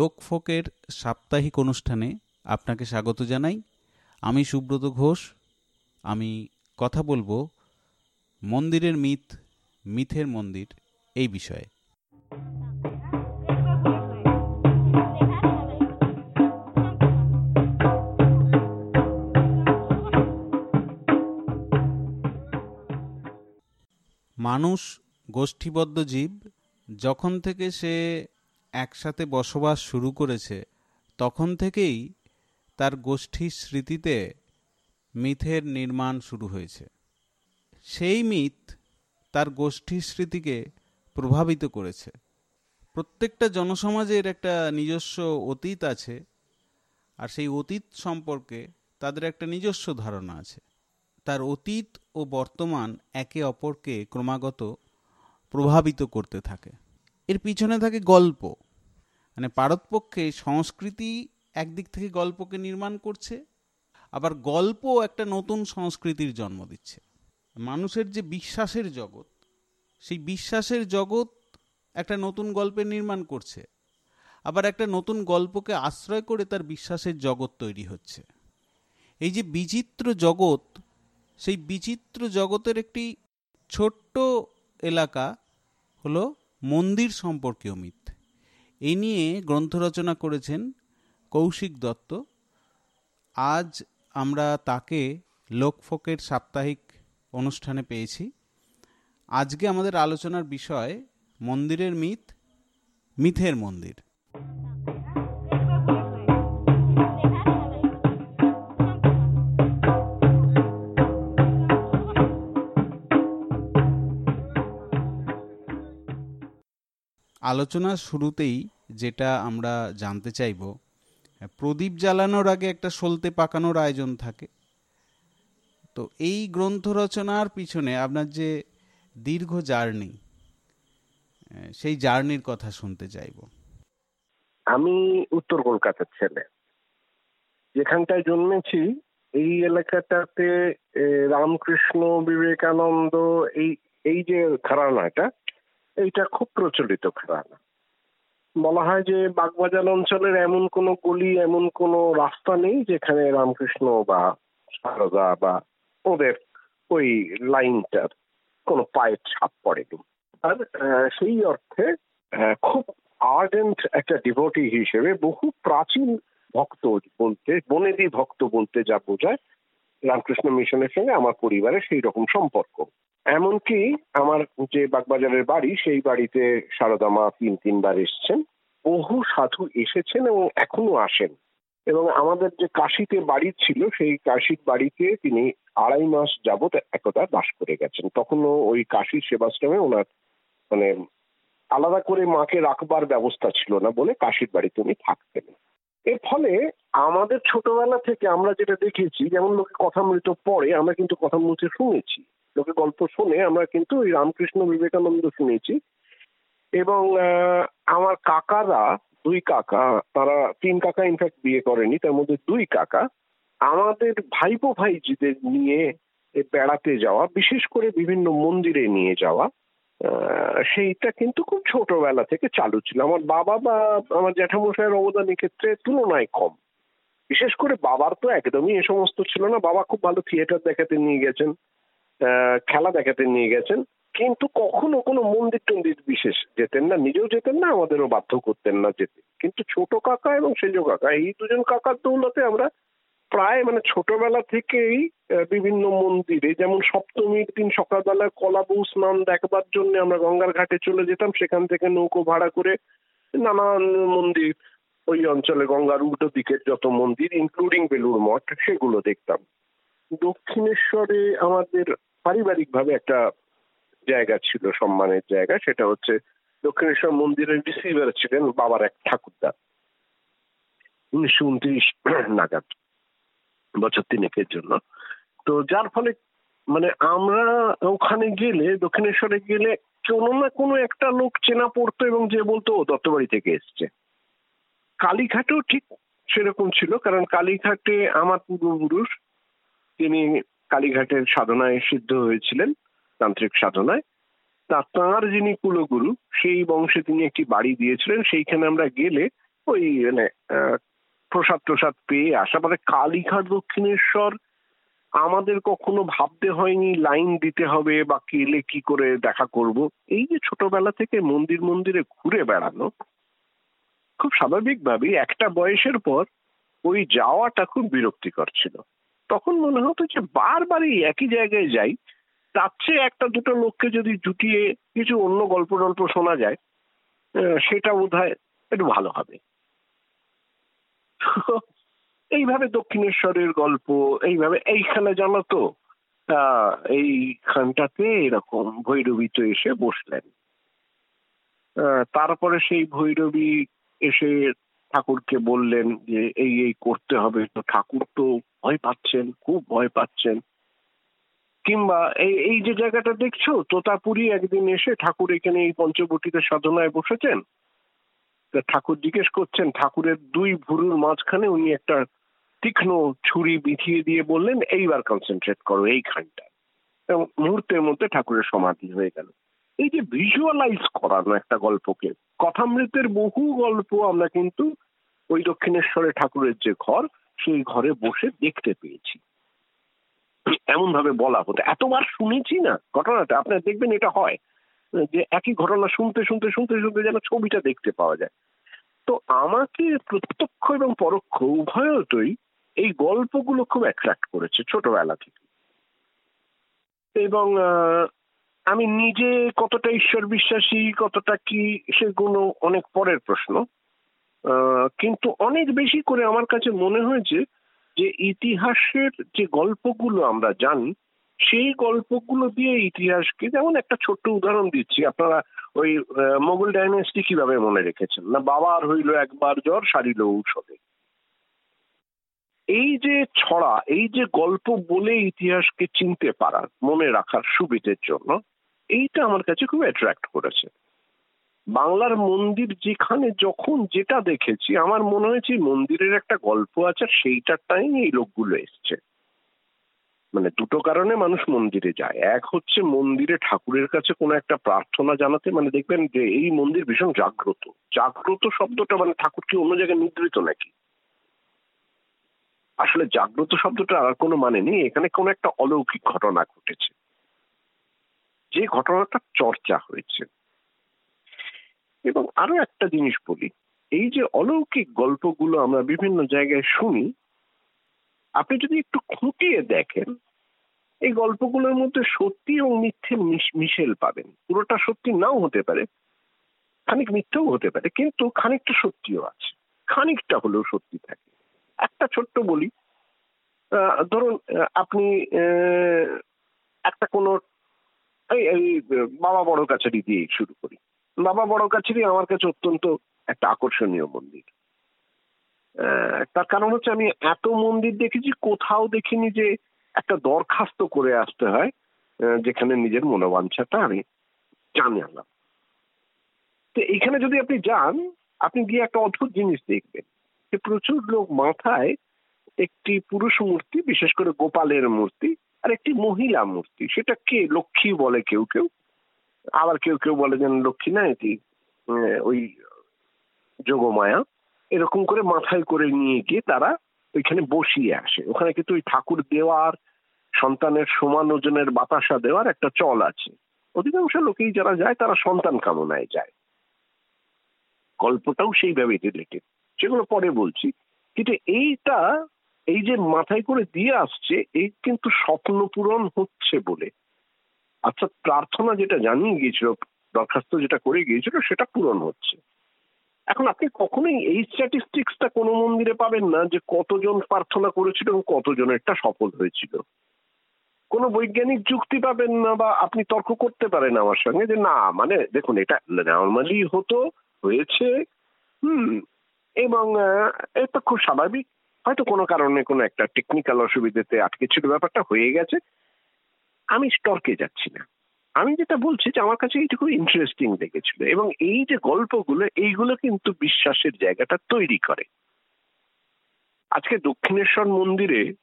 লোকফোকের সাপ্তাহিক অনুষ্ঠানে আপনাকে স্বাগত জানাই। আমি সুব্রত ঘোষ। আমি কথা বলব মন্দিরের মিথ, মিথের মন্দির এই বিষয়ে। মানুষ গোষ্ঠীবদ্ধ জীব, যখন থেকে সে একসাথে বসবাস শুরু করেছে, তখন থেকেই তার গোষ্ঠীর স্মৃতিতে মিথের নির্মাণ শুরু হয়েছে। সেই মিথ তার গোষ্ঠীর স্মৃতিকে প্রভাবিত করেছে। প্রত্যেকটা জনসমাজের একটা নিজস্ব অতীত আছে, আর সেই অতীত সম্পর্কে তাদের একটা নিজস্ব ধারণা আছে। তার অতীত ও বর্তমান একে অপরকে ক্রমাগত প্রভাবিত করতে থাকে। এর পিছনে থাকে গল্প। মানে পারতপক্ষে সংস্কৃতি একদিক থেকে গল্পকে নির্মাণ করছে, আবার গল্প একটা নতুন সংস্কৃতির জন্ম দিচ্ছে। মানুষের যে বিশ্বাসের জগৎ, সেই বিশ্বাসের জগৎ একটা নতুন গল্পের নির্মাণ করছে, আবার একটা নতুন গল্পকে আশ্রয় করে তার বিশ্বাসের জগৎ তৈরি হচ্ছে। এই যে বিচিত্র জগৎ, সেই বিচিত্র জগতের একটি ছোট্ট এলাকা হলো মন্দির সম্পর্কীয় মিথ এই নিয়ে গ্রন্থ রচনা করেছেন কৌশিক দত্ত। আজ আমরা তাকে লোকফোকের সাপ্তাহিক অনুষ্ঠানে পেয়েছি। আজকে আমাদের আলোচনার বিষয় মন্দিরের মিথ, মিথের মন্দির। আলোচনার শুরুতেই যেটা আমরা জানতে চাইব, প্রদীপ জ্বালানোর আগে একটা সলতে পাকানোর আয়োজন থাকে। তো এই গ্রন্থ রচনার পিছনে আপনার যে দীর্ঘ জার্নি, সেই জার্নির কথা শুনতে চাইব। আমি উত্তর কলকাতার ছেলে। যেখানটায় জন্মেছি, এই এলাকাটাতে রামকৃষ্ণ বিবেকানন্দ, এই এই যে ঘরানাটা এইটা খুব প্রচলিত খেলা। বলা হয় যে বাগবাজার অঞ্চলের এমন কোনো গলি, এমন কোনো রাস্তা নেই যেখানে রামকৃষ্ণ বা সারদা বা ওদের ওই লাইনটার কোনো পায়ের ছাপ পড়েনি। আর সেই অর্থে খুব আর্ডেন্ট একটা ডিভোটি হিসেবে বহু প্রাচীন ভক্ত বলতে, বনেদি ভক্ত বলতে যা বোঝায়, রামকৃষ্ণ মিশনের সঙ্গে আমার পরিবারের সেই রকম সম্পর্ক। এমনকি আমার যে বাগবাজারের বাড়ি, সেই বাড়িতে সারদা মা তিন, তিনবার এসছেন। বহু সাধু এসেছেন এবং এখনও আসেন। এবং আমাদের যে কাশিতে বাড়ি ছিল, সেই কাশির বাড়িতে তিনি আড়াই মাস যাবৎ একদা বাস করে গেছেন। তখনও ওই কাশির সেবাশ্রমে ওনার মানে আলাদা করে মাকে রাখবার ব্যবস্থা ছিল না বলে কাশির বাড়িতে উনি থাকতেন। এর ফলে আমাদের ছোটবেলা থেকে আমরা যেটা দেখেছি, যেমন লোকে কথা কথামৃত পড়ে আমরা কিন্তু কথা কথামৃত শুনেছি। লোকে গল্প শুনে আমরা কিন্তু ওই রামকৃষ্ণ বিবেকানন্দ শুনেছি। এবং আমার কাকারা, দুই কাকা, তারা তিন কাকা ইনফ্যাক্ট বিয়ে করেনি, তার মধ্যে দুই কাকা, আমাদের ভাইপো ভাইজিদের নিয়ে বেড়াতে যাওয়া, বিশেষ করে বিভিন্ন মন্দিরে নিয়ে যাওয়া সেইটা কিন্তু খুব ছোটবেলা থেকে চালু ছিল। আমার বাবা বা আমার জ্যাঠামশাইয়ের অবদান ক্ষেত্রে তুলনায় কম। বিশেষ করে বাবার তো একদমই এ সমস্ত ছিল না, বাবা খুব ভালো থিয়েটার দেখাতে নিয়ে গেছেন। খেলা দেখাতে নিয়ে গেছেন, কিন্তু কখনো কোনো মন্দির টন্দির বিশেষ যেতেন না, নিজেও যেতেন না, আমাদেরও বাধ্য করতেন না যেতে। কিন্তু ছোট কাকা এবং সেজ কাকা, এই দুজন কাকার দৌলতে আমরা প্রায় মানে ছোটবেলা থেকেই বিভিন্ন মন্দিরে, যেমন সপ্তমীর দিন সকালবেলায় কলাবু স্নান দেখবার জন্য আমরা গঙ্গার ঘাটে চলে যেতাম, সেখান থেকে নৌকো ভাড়া করে নানান মন্দির, ওই অঞ্চলে গঙ্গার উল্টো দিকের যত মন্দির ইনক্লুডিং বেলুর মঠ, সেগুলো দেখতাম। দক্ষিণেশ্বরে আমাদের পারিবারিকভাবে একটা জায়গা ছিল, সম্মানের জায়গা, সেটা হচ্ছে দক্ষিণেশ্বর মন্দিরের রিসিভার ছিলেন বাবার এক ঠাকুরদা। উনিশশো উনত্রিশ নাগাদ বছর তিনেকের জন্য। তো যার ফলে মানে আমরা ওখানে গেলে, দক্ষিণেশ্বরে গেলে কোনো না কোনো একটা লোক চেনা পড়তো এবং যে বলতো, ও দত্তবাড়ি থেকে এসছে। কালীঘাটেও ঠিক সেরকম ছিল, কারণ কালীঘাটে আমার পূর্বপুরুষ, তিনি কালীঘাটের সাধনায় সিদ্ধ হয়েছিলেন, তান্ত্রিক সাধনায়। তা তাঁর যিনি কুলগুরু, সেই বংশে তিনি একটি বাড়ি দিয়েছিলেন, সেইখানে আমরা গেলে ওই মানে প্রসাদ প্রসাদ পেয়ে আসা। মানে কালীঘাট দক্ষিণেশ্বর, আমাদের কখনো ভাবতে হয়নি লাইন দিতে হবে বা কেলে কি করে দেখা করব। এই যে ছোটবেলা থেকে মন্দির মন্দিরে ঘুরে বেড়ানো, খুব স্বাভাবিকভাবেই একটা বয়সের পর ওই যাওয়াটা খুব বিরক্তিকর ছিল। তখন মনে হতো যে বারবারই একই জায়গায় যাই, তার চেয়ে একটা দুটো লোককে যদি জুটিয়ে কিছু অন্য গল্প টল্প শোনা যায় সেটা বোধ হয় একটু ভালো হবে। এইভাবে দক্ষিণেশ্বরের গল্প, এইভাবে এইখানে জানো তো এইখানটাতে এরকম ভৈরবী তো এসে বসলেন। তারপরে সেই ভৈরবী এসে ঠাকুরকে বললেন যে, এই এই করতে হবে। তো ঠাকুর তো ভয় পাচ্ছেন, খুব ভয় পাচ্ছেন। কিংবা এই এই যে জায়গাটা দেখছ, তোতাপুরি একদিন এসে ঠাকুর এখানে এই পঞ্চবটিতে সাধনায় বসেছেন। ঠাকুর জিজ্ঞেস করছেন, ঠাকুরের দুই ভুরুর মাঝখানে উনি একটা তীক্ষ্ণ ছুরি বিছিয়ে দিয়ে বললেন, এইবার কনসেন্ট্রেট করো এইখানটা মুহূর্তের মধ্যে ঠাকুরের সমাধি হয়ে গেল। এই যে ভিজুয়ালাইজ করানো একটা গল্পকে, কথামৃতের বহু গল্প আমরা কিন্তু ওই দক্ষিণেশ্বরে ঠাকুরের যে ঘর, সেই ঘরে বসে দেখতে পেয়েছি। এমন ভাবে বলা হতো। এতবার শুনেছি না ঘটনাটা, আপনার দেখবেন এটা হয়, যে একই ঘটনা শুনতে শুনতে শুনতে শুনতে যেন ছবিটা দেখতে পাওয়া যায়। তো আমাকে প্রত্যক্ষ এবং পরোক্ষ উভয়তই এই গল্পগুলো খুব অ্যাট্রাক্ট করেছে ছোটবেলা থেকে। এবং আমি নিজে কতটা ঈশ্বর বিশ্বাসী, কতটা কি, সেগুলো অনেক পরের প্রশ্ন। কিন্তু অনেক বেশি করে আমার কাছে মনে হয়েছে যে ইতিহাসের যে গল্পগুলো আমরা জানি, সেই গল্পগুলো দিয়ে ইতিহাসকে যেমন একটা ছোট্ট উদাহরণ দিচ্ছি। আপনারা ওই মোগল ডাইনেস্টি কীভাবে মনে রেখেছেন? না, বাবার হইল একবার জ্বর, সারিল ঔষধে। এই যে ছড়া, এই যে গল্প বলে ইতিহাসকে চিনতে পারার, মনে রাখার সুবিধের জন্য এইটা আমার কাছে খুব অ্যাট্রাক্ট করেছে। বাংলার মন্দির যেখানে যখন যেটা দেখেছি, আমার মনে হয়েছে মন্দিরের একটা গল্প আছে সেইটার টাইম এই লোকগুলো এসছে। মানে দুটো কারণে মানুষ মন্দিরে যায়। এক হচ্ছে মন্দিরে ঠাকুরের কাছে কোনো একটা প্রার্থনা জানাতে মানে দেখবেন যে এই মন্দির ভীষণ জাগ্রত। জাগ্রত শব্দটা মানে ঠাকুর কি অন্য জায়গায় নিদ্রিত নাকি? আসলে জাগ্রত শব্দটা আর কোনো মানে নেই। এখানে কোনো একটা অলৌকিক ঘটনা ঘটেছে। যে ঘটনাটা চর্চা হয়েছে। এবং আরও একটা জিনিস বলি, এই যে অলৌকিক গল্পগুলো আমরা বিভিন্ন জায়গায় শুনি, আপনি যদি একটু খুঁটিয়ে দেখেন, এই গল্পগুলোর মধ্যে সত্যি এবং মিথ্যে মিশেল পাবেন। পুরোটা সত্যি নাও হতে পারে, খানিক মিথ্যেও হতে পারে, কিন্তু খানিকটা সত্যিও আছে। খানিকটা হলেও সত্যি থাকে। একটা ছোট্ট বলি ধরুন আপনি একটা কোনো এই বাবা বড় কাছারি দিয়ে শুরু করি। বাবা বড় কাছারি আমার কাছে অত্যন্ত একটা আকর্ষণীয় মন্দির। তার কারণ হচ্ছে আমি এত মন্দির দেখেছি, কোথাও দেখিনি যে একটা দরখাস্ত করে আসতে হয় যেখানে নিজের মনোবাঞ্ছাটা আমি জানালাম তো এখানে যদি আপনি যান, আপনি গিয়ে একটা অদ্ভুত জিনিস দেখবেন যে প্রচুর লোক মাথায় একটি পুরুষ মূর্তি, বিশেষ করে গোপালের মূর্তি আর একটি মহিলা মূর্তি। সেটা কে? লক্ষ্মী বলে কেউ কেউ। আবার কেউ কেউ বলে যেন লক্ষ্মী না, এটি ওই যোগমায়া। এরকম করে মাথায় করে নিয়ে গিয়ে তারা ওইখানে বসিয়ে আসে। ওখানে কিন্তু ওই ঠাকুর দেওয়ার, সন্তানের সমান ওজনের বাতাসা দেওয়ার একটা চল আছে। অধিকাংশ লোকেই যারা যায়, তারা সন্তান কামনায় যায়। গল্পটাও সেইভাবে রিলেটেড সেগুলো পরে বলছি। কিন্তু এইটা এই যে মাথায় করে দিয়ে আসছে এই কিন্তু স্বপ্ন পূরণ হচ্ছে বলে। আচ্ছা প্রার্থনা যেটা জানিয়ে গিয়েছিল, দরখাস্ত যেটা করে গিয়েছিল, সেটা পূরণ হচ্ছে। এখন আপনি কখনোই এই স্ট্যাটিস্টিক্সটা কোনো মন্দিরে পাবেন না যে কতজন প্রার্থনা করেছিল এবং কতজনেরটা সফল হয়েছিল। কোনো বৈজ্ঞানিক যুক্তি পাবেন না বা আপনি তর্ক করতে পারেন আমার সঙ্গে যে না মানে দেখুন, এটা নর্মালি হতো, হয়েছে, হুম, এবং এটা খুব স্বাভাবিক। হয়তো কোনো কারণে কোনো একটা টেকনিক্যাল অসুবিধাতে আটকে ছিল, ব্যাপারটা হয়ে গেছে। আমি তর্কে যাচ্ছি না। আমি যেটা বলছি যে আমার কাছে এইটা খুব ইন্টারেস্টিং লেগেছিল এবং এই যে গল্পগুলো, এইগুলো কিন্তু বিশ্বাসের জায়গাটা তৈরি করে। আজকে দক্ষিণেশ্বর মন্দিরে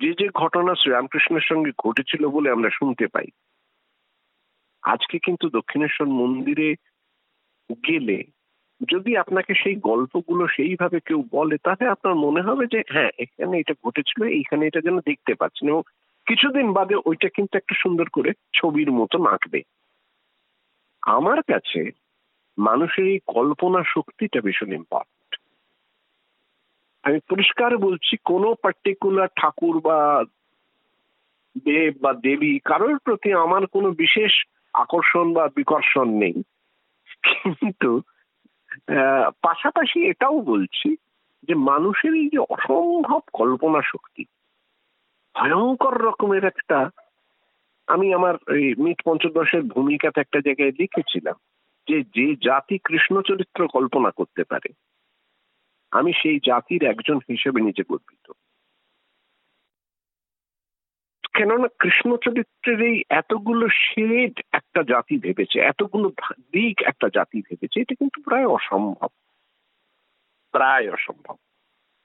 যে যে ঘটনা শ্রীরামকৃষ্ণের সঙ্গে ঘটেছিল বলে আমরা শুনতে পাই, আজকে কিন্তু দক্ষিণেশ্বর মন্দিরে গেলে যদি আপনাকে সেই গল্পগুলো সেইভাবে কেউ বলে, তাহলে আপনার মনে হবে যে হ্যাঁ এখানে এটা ঘটেছিল, এইখানে এটা যেন দেখতে পাচ্ছেন এবং কিছুদিন বাদে ওইটা কিন্তু একটা সুন্দর করে ছবির মতো আঁকবে। আমার কাছে মানুষের এই কল্পনা শক্তিটা ভীষণ ইম্পর্টেন্ট আমি পরিষ্কার বলছি, কোনো পার্টিকুলার ঠাকুর বা দেব বা দেবী কারোর প্রতি আমার কোনো বিশেষ আকর্ষণ বা বিকর্ষণ নেই। কিন্তু পাশাপাশি এটাও বলছি যে মানুষের এই যে অসম্ভব কল্পনা শক্তি, ভয়ঙ্কর রকমের একটা, আমি আমার এই মিট পঞ্চদশের ভূমিকাতে একটা জায়গায় লিখেছিলাম যে যে জাতি কৃষ্ণ চরিত্র কল্পনা করতে পারে, আমি সেই জাতির একজন হিসেবে নিজে গর্বিত। কেননা কৃষ্ণ চরিত্রের এই এতগুলো শেড একটা জাতি ভেবেছে, এতগুলো দিক একটা জাতি ভেবেছে, এটা কিন্তু প্রায় অসম্ভব। প্রায় অসম্ভব।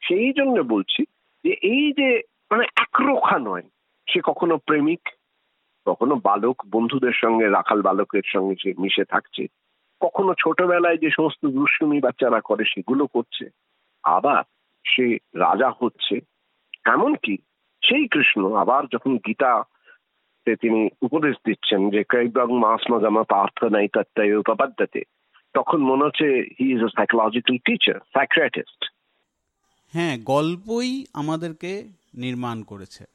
সেই জন্য বলছি যে এই যে মানে একরোখা নয়, সে কখনো প্রেমিক, কখনো বালক, বন্ধুদের সঙ্গে, রাখাল বালকের সঙ্গে সে মিশে থাকছে, কখনো ছোটবেলায় যে সমস্ত দুষ্টুমি বাচ্চারা করে সেগুলো করছে, আবার সে রাজা হচ্ছে, এমনকি সেই কৃষ্ণ আবার যখন গীতা তিনি উপদেশ দিচ্ছেন যে কৈবং মাস মগামা পার্থ নাই তত্ত্বয় উপপাদ্যতে তখন মনে হচ্ছে he is a psychological teacher psychiatrist হ্যাঁ গল্পই আমাদেরকে নির্মাণ করেছে।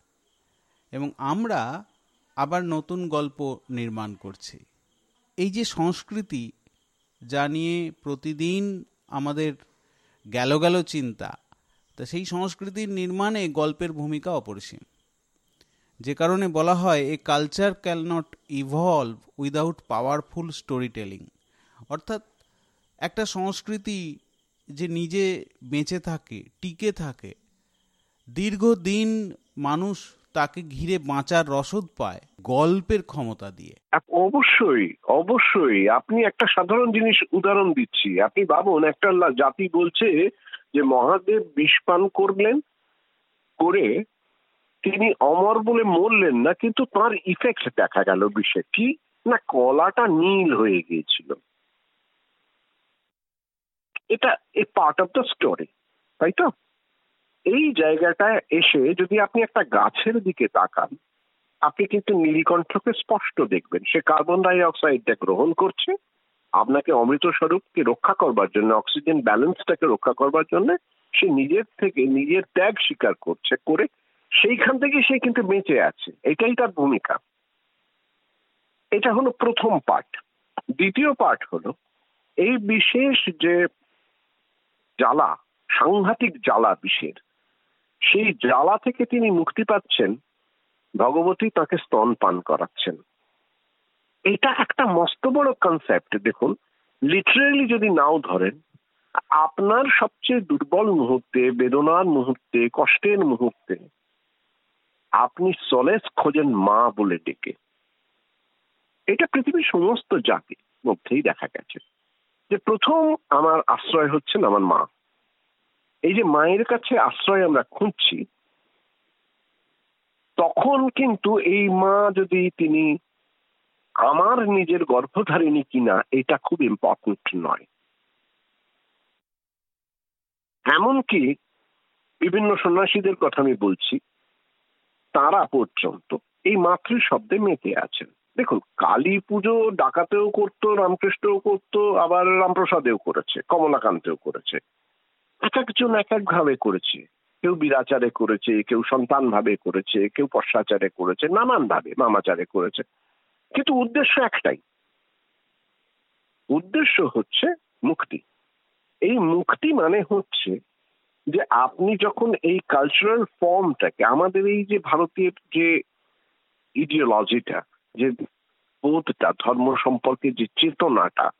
এবং আমরা আবার নতুন গল্প নির্মাণ করছি। এই যে সংস্কৃতি যা নিয়ে প্রতিদিন আমাদের গেল গেল চিন্তা তা সেই সংস্কৃতির নির্মাণে গল্পের ভূমিকা অপরিসীম। যে কারণে বলা হয়, a culture can not evolve without powerful story telling অর্থাৎ একটা সংস্কৃতি যে নিজে বেঁচে থাকে, টিকে থাকে, দীর্ঘদিন মানুষ তাকে ঘিরে বাঁচার রসদ পায় গল্পের ক্ষমতা দিয়ে। অবশ্যই অবশ্যই। আপনি একটা সাধারণ জিনিস উদাহরণ দিচ্ছি। আপনি ভাবুন, একটা জাতি বলছে যে মহাদেব বিষ পান করলেন করে তিনি অমর বলে মরলেন না, কিন্তু তার ইফেক্ট দেখা গেল বিষে। কি? না কলাটা নীল হয়ে গিয়েছিল। এটা a part of the story তাই তো? এই জায়গাটায় এসে যদি আপনি একটা গাছের দিকে তাকান, আপনি কিন্তু নীলকণ্ঠকে স্পষ্ট দেখবেন। সে কার্বন ডাই অক্সাইডটা গ্রহণ করছে আপনাকে অমৃত স্বরূপকে রক্ষা করবার জন্য, অক্সিজেন ব্যালেন্সটাকে রক্ষা করবার জন্য সে নিজের থেকে, নিজের ত্যাগ স্বীকার করছে করে সেইখান থেকে সে কিন্তু বেঁচে আছে। এটাই তার ভূমিকা। এটা হলো প্রথম পার্ট দ্বিতীয় পার্ট হলো, এই বিশেষ যে জ্বালা, সাংঘাতিক জ্বালা বিষের, সেই জ্বালা থেকে তিনি মুক্তি পাচ্ছেন, ভগবতী তাকে স্তন পান করাচ্ছেন। এটা একটা মস্ত বড় কনসেপ্ট দেখুন লিটারেলি যদি নাও ধরেন, আপনার সবচেয়ে দুর্বল মুহূর্তে, বেদনার মুহূর্তে, কষ্টের মুহূর্তে, আপনি সলেস খোঁজেন মা বলে ডেকে। এটা পৃথিবীর সমস্ত জাতির মধ্যেই দেখা গেছে। যে প্রথম আমার আশ্রয় হচ্ছেন আমার মা। এই যে মায়ের কাছে আশ্রয় আমরা খুঁজছি, তখন কিন্তু এই মা যদি তিনি আমার নিজের গর্ভধারিণী কিনা এটা খুব ইম্পর্টেন্ট নয়। এমনকি বিভিন্ন সন্ন্যাসীদের কথা আমি বলছি, তারা পর্যন্ত এই মাতৃ শব্দে মেতে আছেন। দেখুন কালী পুজো ডাকাতেও করতো, রামকৃষ্ণও করতো, আবার রামপ্রসাদেও করেছে, কমলাকান্তেও করেছে। এক একজন এক এক ভাবে করেছে। কেউ বিরাচারে করেছে, কেউ সন্তান ভাবে করেছে, কেউ পশ্চাচারে করেছে নানান ভাবে মামাচারে করেছে। কিন্তু উদ্দেশ্য একটাই। উদ্দেশ্য হচ্ছে মুক্তি। এই মুক্তি মানে হচ্ছে যে আপনি যখন এই কালচারাল ফর্মটাকে আমাদের এই যে ভারতীয় যে ইডিওলজিটা যে বোধটা, ধর্ম সম্পর্কে যে চেতনাটা,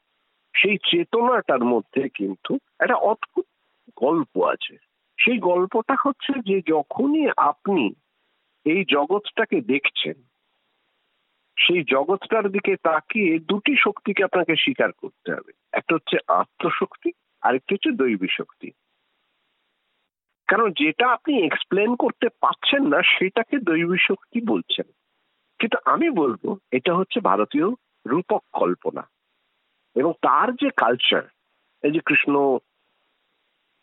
সেই চেতনাটার মধ্যে কিন্তু একটা অদ্ভুত গল্প আছে। সেই গল্পটা হচ্ছে যে যখনই আপনি এই জগৎটাকে দেখছেন সেই জগৎটার দিকে তাকিয়ে দুটি শক্তিকে আপনাকে স্বীকার করতে হবে। একটা হচ্ছে আত্মশক্তি, আরেকটি হচ্ছে দৈবী শক্তি। কারণ যেটা আপনি এক্সপ্লেন করতে পাচ্ছেন না, সেটাকে দৈবী শক্তি বলছেন। কিন্তু আমি বলব, এটা হচ্ছে ভারতীয় রূপক কল্পনা। এবং তার যে কালচার এই যে কৃষ্ণ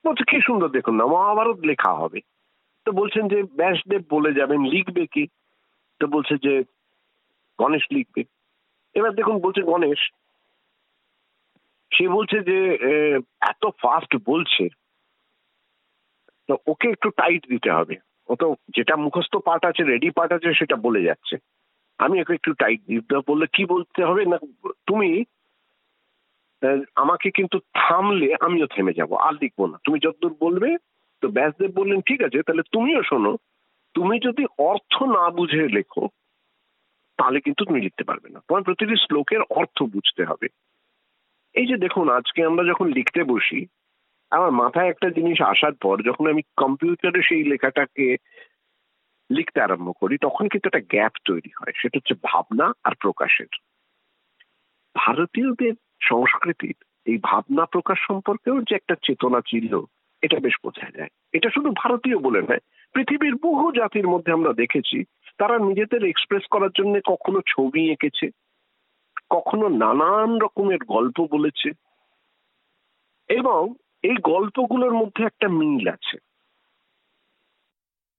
বলছে, কি সুন্দর দেখুন না, মহাভারত লেখা হবে। তো বলছেন যে, ব্যাসদেব বলে যাবেন, লিখবে কি? তো বলছে যে গণেশ লিখবে। এবার দেখুন বলছে গণেশ, সে বলছে যে এত ফাস্ট বলছে ওকে একটু টাইট দিতে হবে। ও তো যেটা মুখস্থ পার্ট আছে রেডি পার্ট আছে, সেটা বলে যাচ্ছে। আমি ওকে একটু টাইট দিতে বললে কি বলতে হবে? না, তুমি আমাকে কিন্তু থামলে আমিও থেমে যাব, আর লিখব না। তুমি যতদূর বলবে, তো ব্যাসদেব বললেন, ঠিক আছে, তাহলে তুমিও শোনো। তুমি যদি অর্থ না বুঝে লেখো তাহলে কিন্তু তুমি লিখতে পারবে না। তোমার প্রতিটি শ্লোকের অর্থ বুঝতে হবে। এই যে দেখুন, আজকে আমরা যখন লিখতে বসি, আমার মাথায় একটা জিনিস আসার পর যখন আমি কম্পিউটারে সেই লেখাটাকে লিখতে আরম্ভ করি, তখন কিন্তু একটা গ্যাপ তৈরি হয়। সেটা হচ্ছে ভাবনা আর প্রকাশের। ভারতীয়দের সংস্কৃতির এই ভাবনা প্রকাশ সম্পর্কেও যে একটা চেতনা ছিল এটা বেশ বোঝা যায়। এটা শুধু ভারতীয় বলে নয়, পৃথিবীর বহু জাতির মধ্যে আমরা দেখেছি তারা নিজেদের এক্সপ্রেস করার জন্য কখনো ছবি এঁকেছে, কখনো নানান রকমের গল্প বলেছে এবং এই গল্পগুলোর মধ্যে একটা মিল আছে।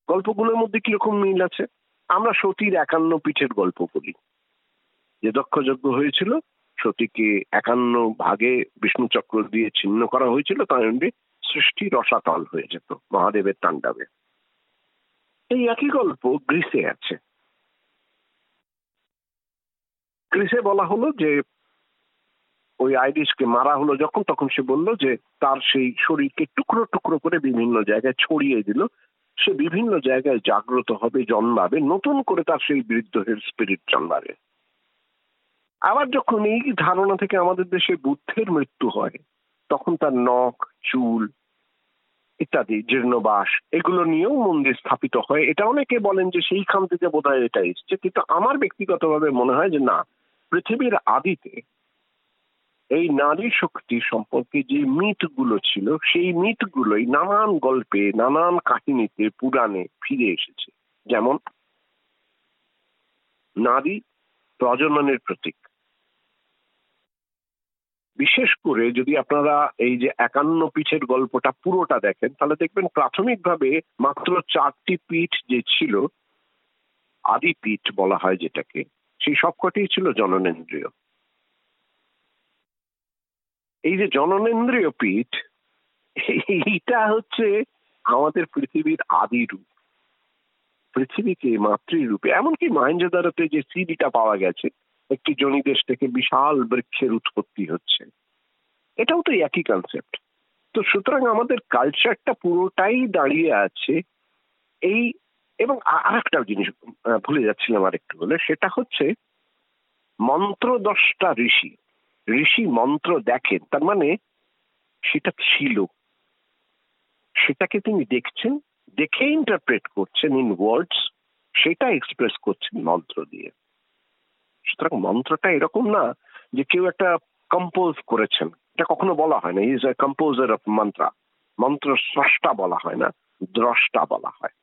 গল্পগুলোর মধ্যে কীরকম মিল আছে? আমরা সতীর একান্ন পিঠের গল্প বলি। যে দক্ষযজ্ঞ হয়েছিল, সতীকে একান্ন ভাগে বিষ্ণু চক্র দিয়ে ছিন্ন করা হয়েছিল, তার সৃষ্টি রসাতল হয়ে যেত, মহাদেবের তাণ্ডবে। এই একই গল্প গ্রিসে আছে। গ্রিসে বলা হলো যে, ওই আইরিশকে মারা হলো যখন, তখন সে বলল যে, তার সেই শরীরকে টুকরো টুকরো করে বিভিন্ন জায়গায় ছড়িয়ে দিল। সে বিভিন্ন জায়গায় জাগ্রত হবে, জন্মাবে, নতুন করে তার সেই বৃদ্ধের স্পিরিট জন্মাবে। আবার যখন এই ধারণা থেকে আমাদের দেশে বুদ্ধের মৃত্যু হয়, তখন তার নখ, চুল ইত্যাদি, জীর্ণবাস, এগুলো নিয়েও মন্দির স্থাপিত হয়। এটা অনেকে বলেন যে সেইখান থেকে বোধ হয় এটা এসছে, কিন্তু আমার ব্যক্তিগতভাবে মনে হয় যে না, পৃথিবীর আদিতে এই নারী শক্তি সম্পর্কে যে মিথগুলো ছিল, সেই মিথগুলোই নানান গল্পে, নানান কাহিনীতে পুরাণে ফিরে এসেছে। যেমন নারী প্রজননের প্রতীক বিশেষ করে যদি আপনারা এই যে একান্ন পিঠের গল্পটা পুরোটা দেখেন, তাহলে দেখবেন প্রাথমিকভাবে মাত্র চারটি পিঠ যে ছিল, আদি পিঠ বলা হয় যেটাকে, সেই সবকটি ছিল জননেন্দ্রিয়। এই যে জননেন্দ্রিয় পীঠ, এইটা হচ্ছে আমাদের পৃথিবীর আদি রূপ। পৃথিবীকে মাতৃরূপে, এমনকি মহেঞ্জোদারোতে যে সিডিটা পাওয়া গেছে একটি জনিদেশ থেকে বিশাল বৃক্ষের উৎপত্তি হচ্ছে। এটাও তো একই কনসেপ্ট তো সুতরাং আমাদের কালচারটা পুরোটাই দাঁড়িয়ে আছে এই এবং আর একটা জিনিস ভুলে যাচ্ছিলাম আর একটু বলে সেটা হচ্ছে মন্ত্র দশটা ঋষি। ঋষি মন্ত্র দেখেন, তার মানে সেটা ছিল। সেটাকে তিনি দেখছেন, দেখে ইন্টারপ্রেট করছেন ইন ওয়ার্ডস সেটা এক্সপ্রেস করছেন মন্ত্র দিয়ে। সুতরাং মন্ত্রটা এরকম না যে কেউ একটা কম্পোজ করেছেন। এটা কখনো বলা হয় না। Is a composer of mantra মন্ত্র স্রষ্টা বলা হয় না, দ্রষ্টা বলা হয়।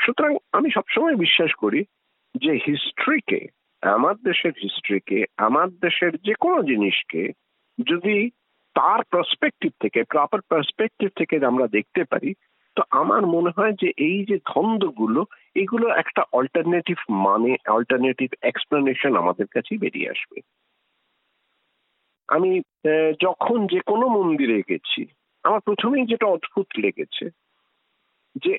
সুতরাং আমি সবসময় বিশ্বাস করি যে হিস্ট্রিকে আমার দেশের হিস্ট্রিকে আমার দেশের যে কোনো জিনিসকে যদি তার পার্সপেক্টিভ থেকে প্রপার পার্সপেক্টিভ থেকে আমরা দেখতে পারি তো আমার মনে হয় যে এই যে ধন্দগুলো এগুলো একটা অল্টারনেটিভ মানে অল্টারনেটিভ এক্সপ্লেনেশন আমাদের কাছে বেরিয়ে আসবে। আমি যখন যে কোনো মন্দিরে গেছি, আমার প্রথমেই যেটা অদ্ভুত লেগেছে, যে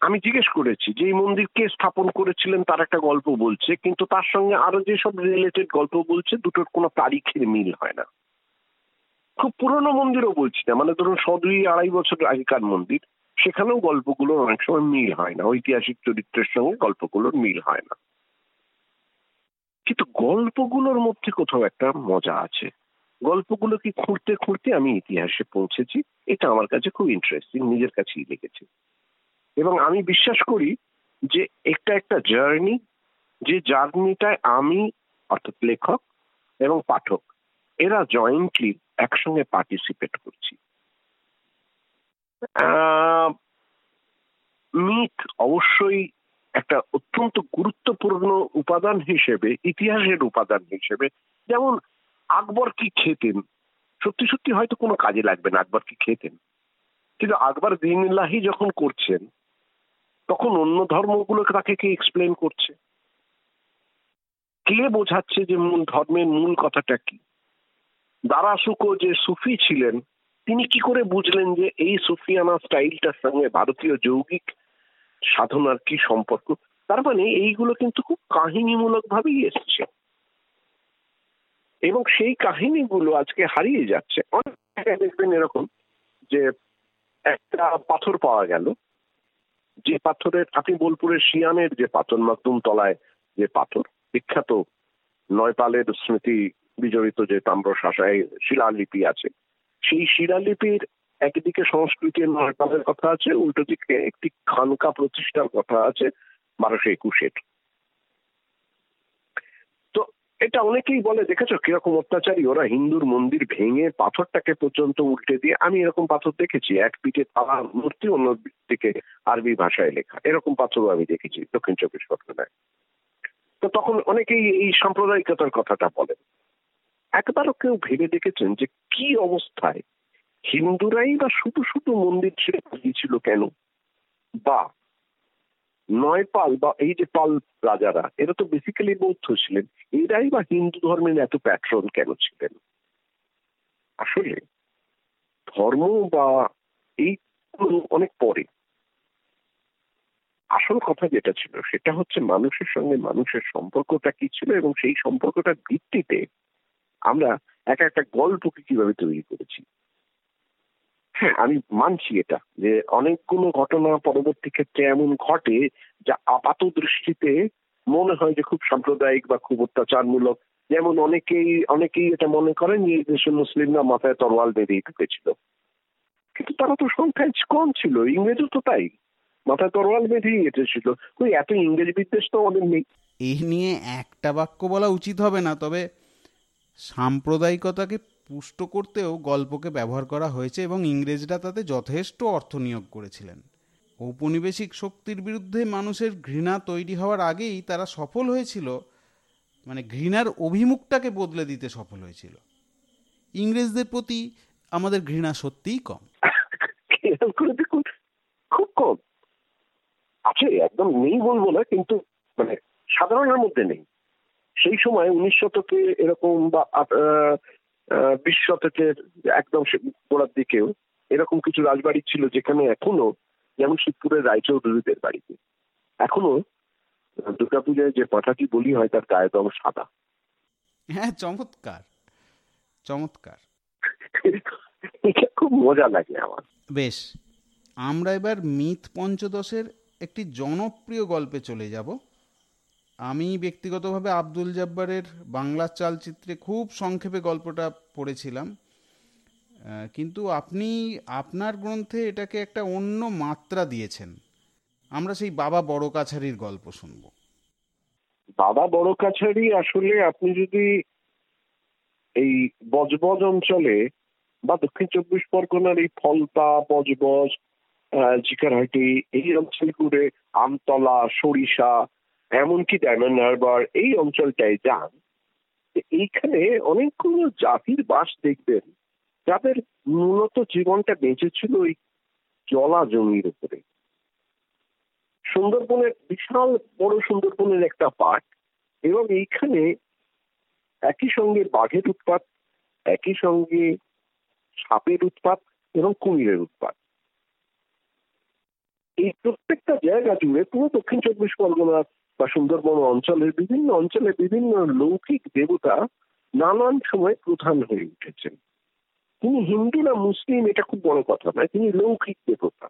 আমি জিজ্ঞেস করেছি যে এই মন্দির কে স্থাপন করেছিলেন, তার একটা গল্প বলছে, কিন্তু তার সঙ্গে আরও যেসব রিলেটেড গল্প বলছে, দুটোর কোনো তারিখের মিল হয় না। খুব পুরনো মন্দিরও বলছি না মানে ধরুন শ দুই আড়াই বছর আগেকার মন্দির। সেখানেও গল্পগুলোর অনেক সময় মিল হয় না। ঐতিহাসিক চরিত্রের সঙ্গে গল্পগুলোর মিল হয় না। কিন্তু গল্পগুলোর মধ্যে কোথাও একটা মজা আছে। গল্পগুলোকে খুঁড়তে খুঁড়তে আমি ইতিহাসে পৌঁছেছি, এটা আমার কাছে খুব ইন্টারেস্টিং নিজের কাছেই লেগেছে। এবং আমি বিশ্বাস করি যে একটা একটা জার্নি যে জার্নিটায় আমি, অর্থাৎ লেখক এবং পাঠক, এরা জয়েন্টলি একসঙ্গে পার্টিসিপেট করছি। মিথ অবশ্যই একটা অত্যন্ত গুরুত্বপূর্ণ উপাদান হিসেবে, ইতিহাসের উপাদান হিসেবে। যেমন, আকবর কি খেতেন? সত্যি সত্যি হয়তো কোনো কাজে লাগবে না আকবর কি খেতেন। কিন্তু আকবর দিনুল্লাহি যখন করছেন, তখন অন্য ধর্মগুলোকে তাকে কে এক্সপ্লেন করছে? কে বোঝাচ্ছে যে মূল ধর্মের মূল কথাটা কি? দারাসুকো যে সুফি ছিলেন তিনি কি করে বুঝলেন যে এই সুফিয়ানা স্টাইলটার সঙ্গে ভারতীয় যৌগিক সাধনার কি সম্পর্ক? তার মানে এইগুলো কিন্তু খুব কাহিনীমূলক ভাবেই এসছে। এবং সেই কাহিনীগুলো আজকে হারিয়ে যাচ্ছে। অনেক জায়গায় দেখবেন এরকম যে একটা পাথর পাওয়া গেল। যে পাথরের, আপনি বোলপুরের শিয়ানের যে পাথর, মাকদুম তলায় যে পাথর, বিখ্যাত নয়পালের স্মৃতি বিজড়িত যে তাম্র শাসায় শিলালিপি আছে সেই শিলালিপির একদিকে সংস্কৃতির নয়পালের কথা আছে, উল্টো দিকে একটি খানকা প্রতিষ্ঠার কথা আছে বারোশো একুশের। তো এটা অনেকেই বলে, দেখেছ কীরকম অত্যাচারী? ওরা হিন্দুর মন্দির ভেঙে পাথরটাকে পর্যন্ত উল্টে দিয়ে, আমি এরকম পাথর দেখেছি, এক পিঠে তালা, মূর্তি, অন্য দিকে আরবি ভাষায় লেখা। এরকম পাথরও আমি দেখেছি দক্ষিণ চব্বিশ পরগনায়। তো তখন অনেকেই এই সাম্প্রদায়িকতার কথাটা বলেন। একবারও কেউ ভেবে দেখেছেন যে কি অবস্থায় হিন্দুরাই বা শুধু শুধু মন্দির ছেড়ে পালিয়েছিল কেন? বা নয়পাল বা এই যে পাল রাজারা, এরা তো বেসিক্যালি বৌদ্ধ ছিলেন, এরাই বা হিন্দু ধর্মের এত প্যাট্রন কেন ছিলেন? আসলে ধর্ম বা এই অনেক পরে। আসল কথা যেটা ছিল, সেটা হচ্ছে মানুষের সঙ্গে মানুষের সম্পর্কটা কি ছিল এবং সেই সম্পর্কটার ভিত্তিতে আমরা এক একটা গল্পকে কীভাবে তৈরি করেছি? হ্যাঁ আমি মানছি এটা, যে অনেকগুলো ঘটনা পরবর্তী ক্ষেত্রে এমন ঘটে যা আপাত দৃষ্টিতে মনে হয় যে খুব সাম্প্রদায়িক বা খুব অত্যাচারমূলক। যেমন অনেকেই অনেকেই এটা মনে করেন যে দেশের মুসলিমরা মাথায় তরোয়াল বেরিয়ে ঢুকেছিল কিন্তু তারা তো সংখ্যায় কম ছিল, ইংরেজও তো তাই। মাথায় তরোয়াল বেঁধেই এসেছিল ওই এত ইংরেজ বিদ্বেষ তো আমাদের নেই। এই নিয়ে একটা বাক্য বলা উচিত হবে না, তবে সাম্প্রদায়িকতাকে পুষ্ট করতেও গল্পকে ব্যবহার করা হয়েছে এবং ইংরেজরা তাতে যথেষ্ট অর্থ নিয়োগ করেছিলেন। ঔপনিবেশিক শক্তির বিরুদ্ধে মানুষের ঘৃণা তৈরি হওয়ার আগেই তারা সফল হয়েছিল মানে ঘৃণার অভিমুখটাকে বদলে দিতে সফল হয়েছিল। ইংরেজদের প্রতি আমাদের ঘৃণা সত্যিই কম। খুব কম। আছে, একদম নেই বলব না, কিন্তু মানে সাধারণের মধ্যে নেই। সেই সময় উনিশ শতকে এরকম বা বিশ শতকের একদম গোড়ার দিকেও এরকম কিছু রাজবাড়ি ছিল যেখানে এখনও যেমন শিবপুরের রায়চৌধুরীদের বাড়িতে। এখনও দুর্গাপূজায় যে পাঠাটি বলি হয় তার গায়ের রং সাদা। হ্যাঁ চমৎকার। চমৎকার। এটা খুব মজা লাগে আমার। বেশ আমরা এবার মিথ পঞ্চদশের একটি জনপ্রিয় গল্পে চলে যাব। আমি ব্যক্তিগতভাবে আব্দুল জব্বারের বাংলা চালচিত্রে খুব সংক্ষেপে গল্পটা পড়েছিলাম। কিন্তু আপনি আপনার গ্রন্থে এটাকে একটা অন্য মাত্রা দিয়েছেন। আমরা সেই বাবা বড় কাছারির গল্প শুনব। বাবা বড় কাছারি আসলে আপনি যদি এই বজবজ অঞ্চলে বা দক্ষিণ চব্বিশ পরগনার এই ফলতা, বজবজ জিকারহাটি, এই অঞ্চলগুলো আমতলা, সরিষা এমনকি ডায়মন্ড হারবার এই অঞ্চলটায় যান এইখানে অনেকগুলো জাতির বাস দেখবেন, যাদের মূলত জীবনটা বেঁচেছিল ওই জলা জমির উপরে। সুন্দরবনের বিশাল বড় সুন্দরবনের একটা পার্ট এবং এইখানে একই সঙ্গে বাঘের উৎপাত, একই সঙ্গে সাপের উৎপাত এবং কুমিরের উৎপাত। এই প্রত্যেকটা জায়গা জুড়ে পুরো দক্ষিণ চব্বিশ পরগনা বা সুন্দরবন অঞ্চলের বিভিন্ন অঞ্চলে বিভিন্ন লৌকিক দেবতা নানান সময় প্রধান হয়ে উঠেছেন তিনি হিন্দু না মুসলিম, এটা খুব বড় কথা নয়, তিনি লৌকিক দেবতা।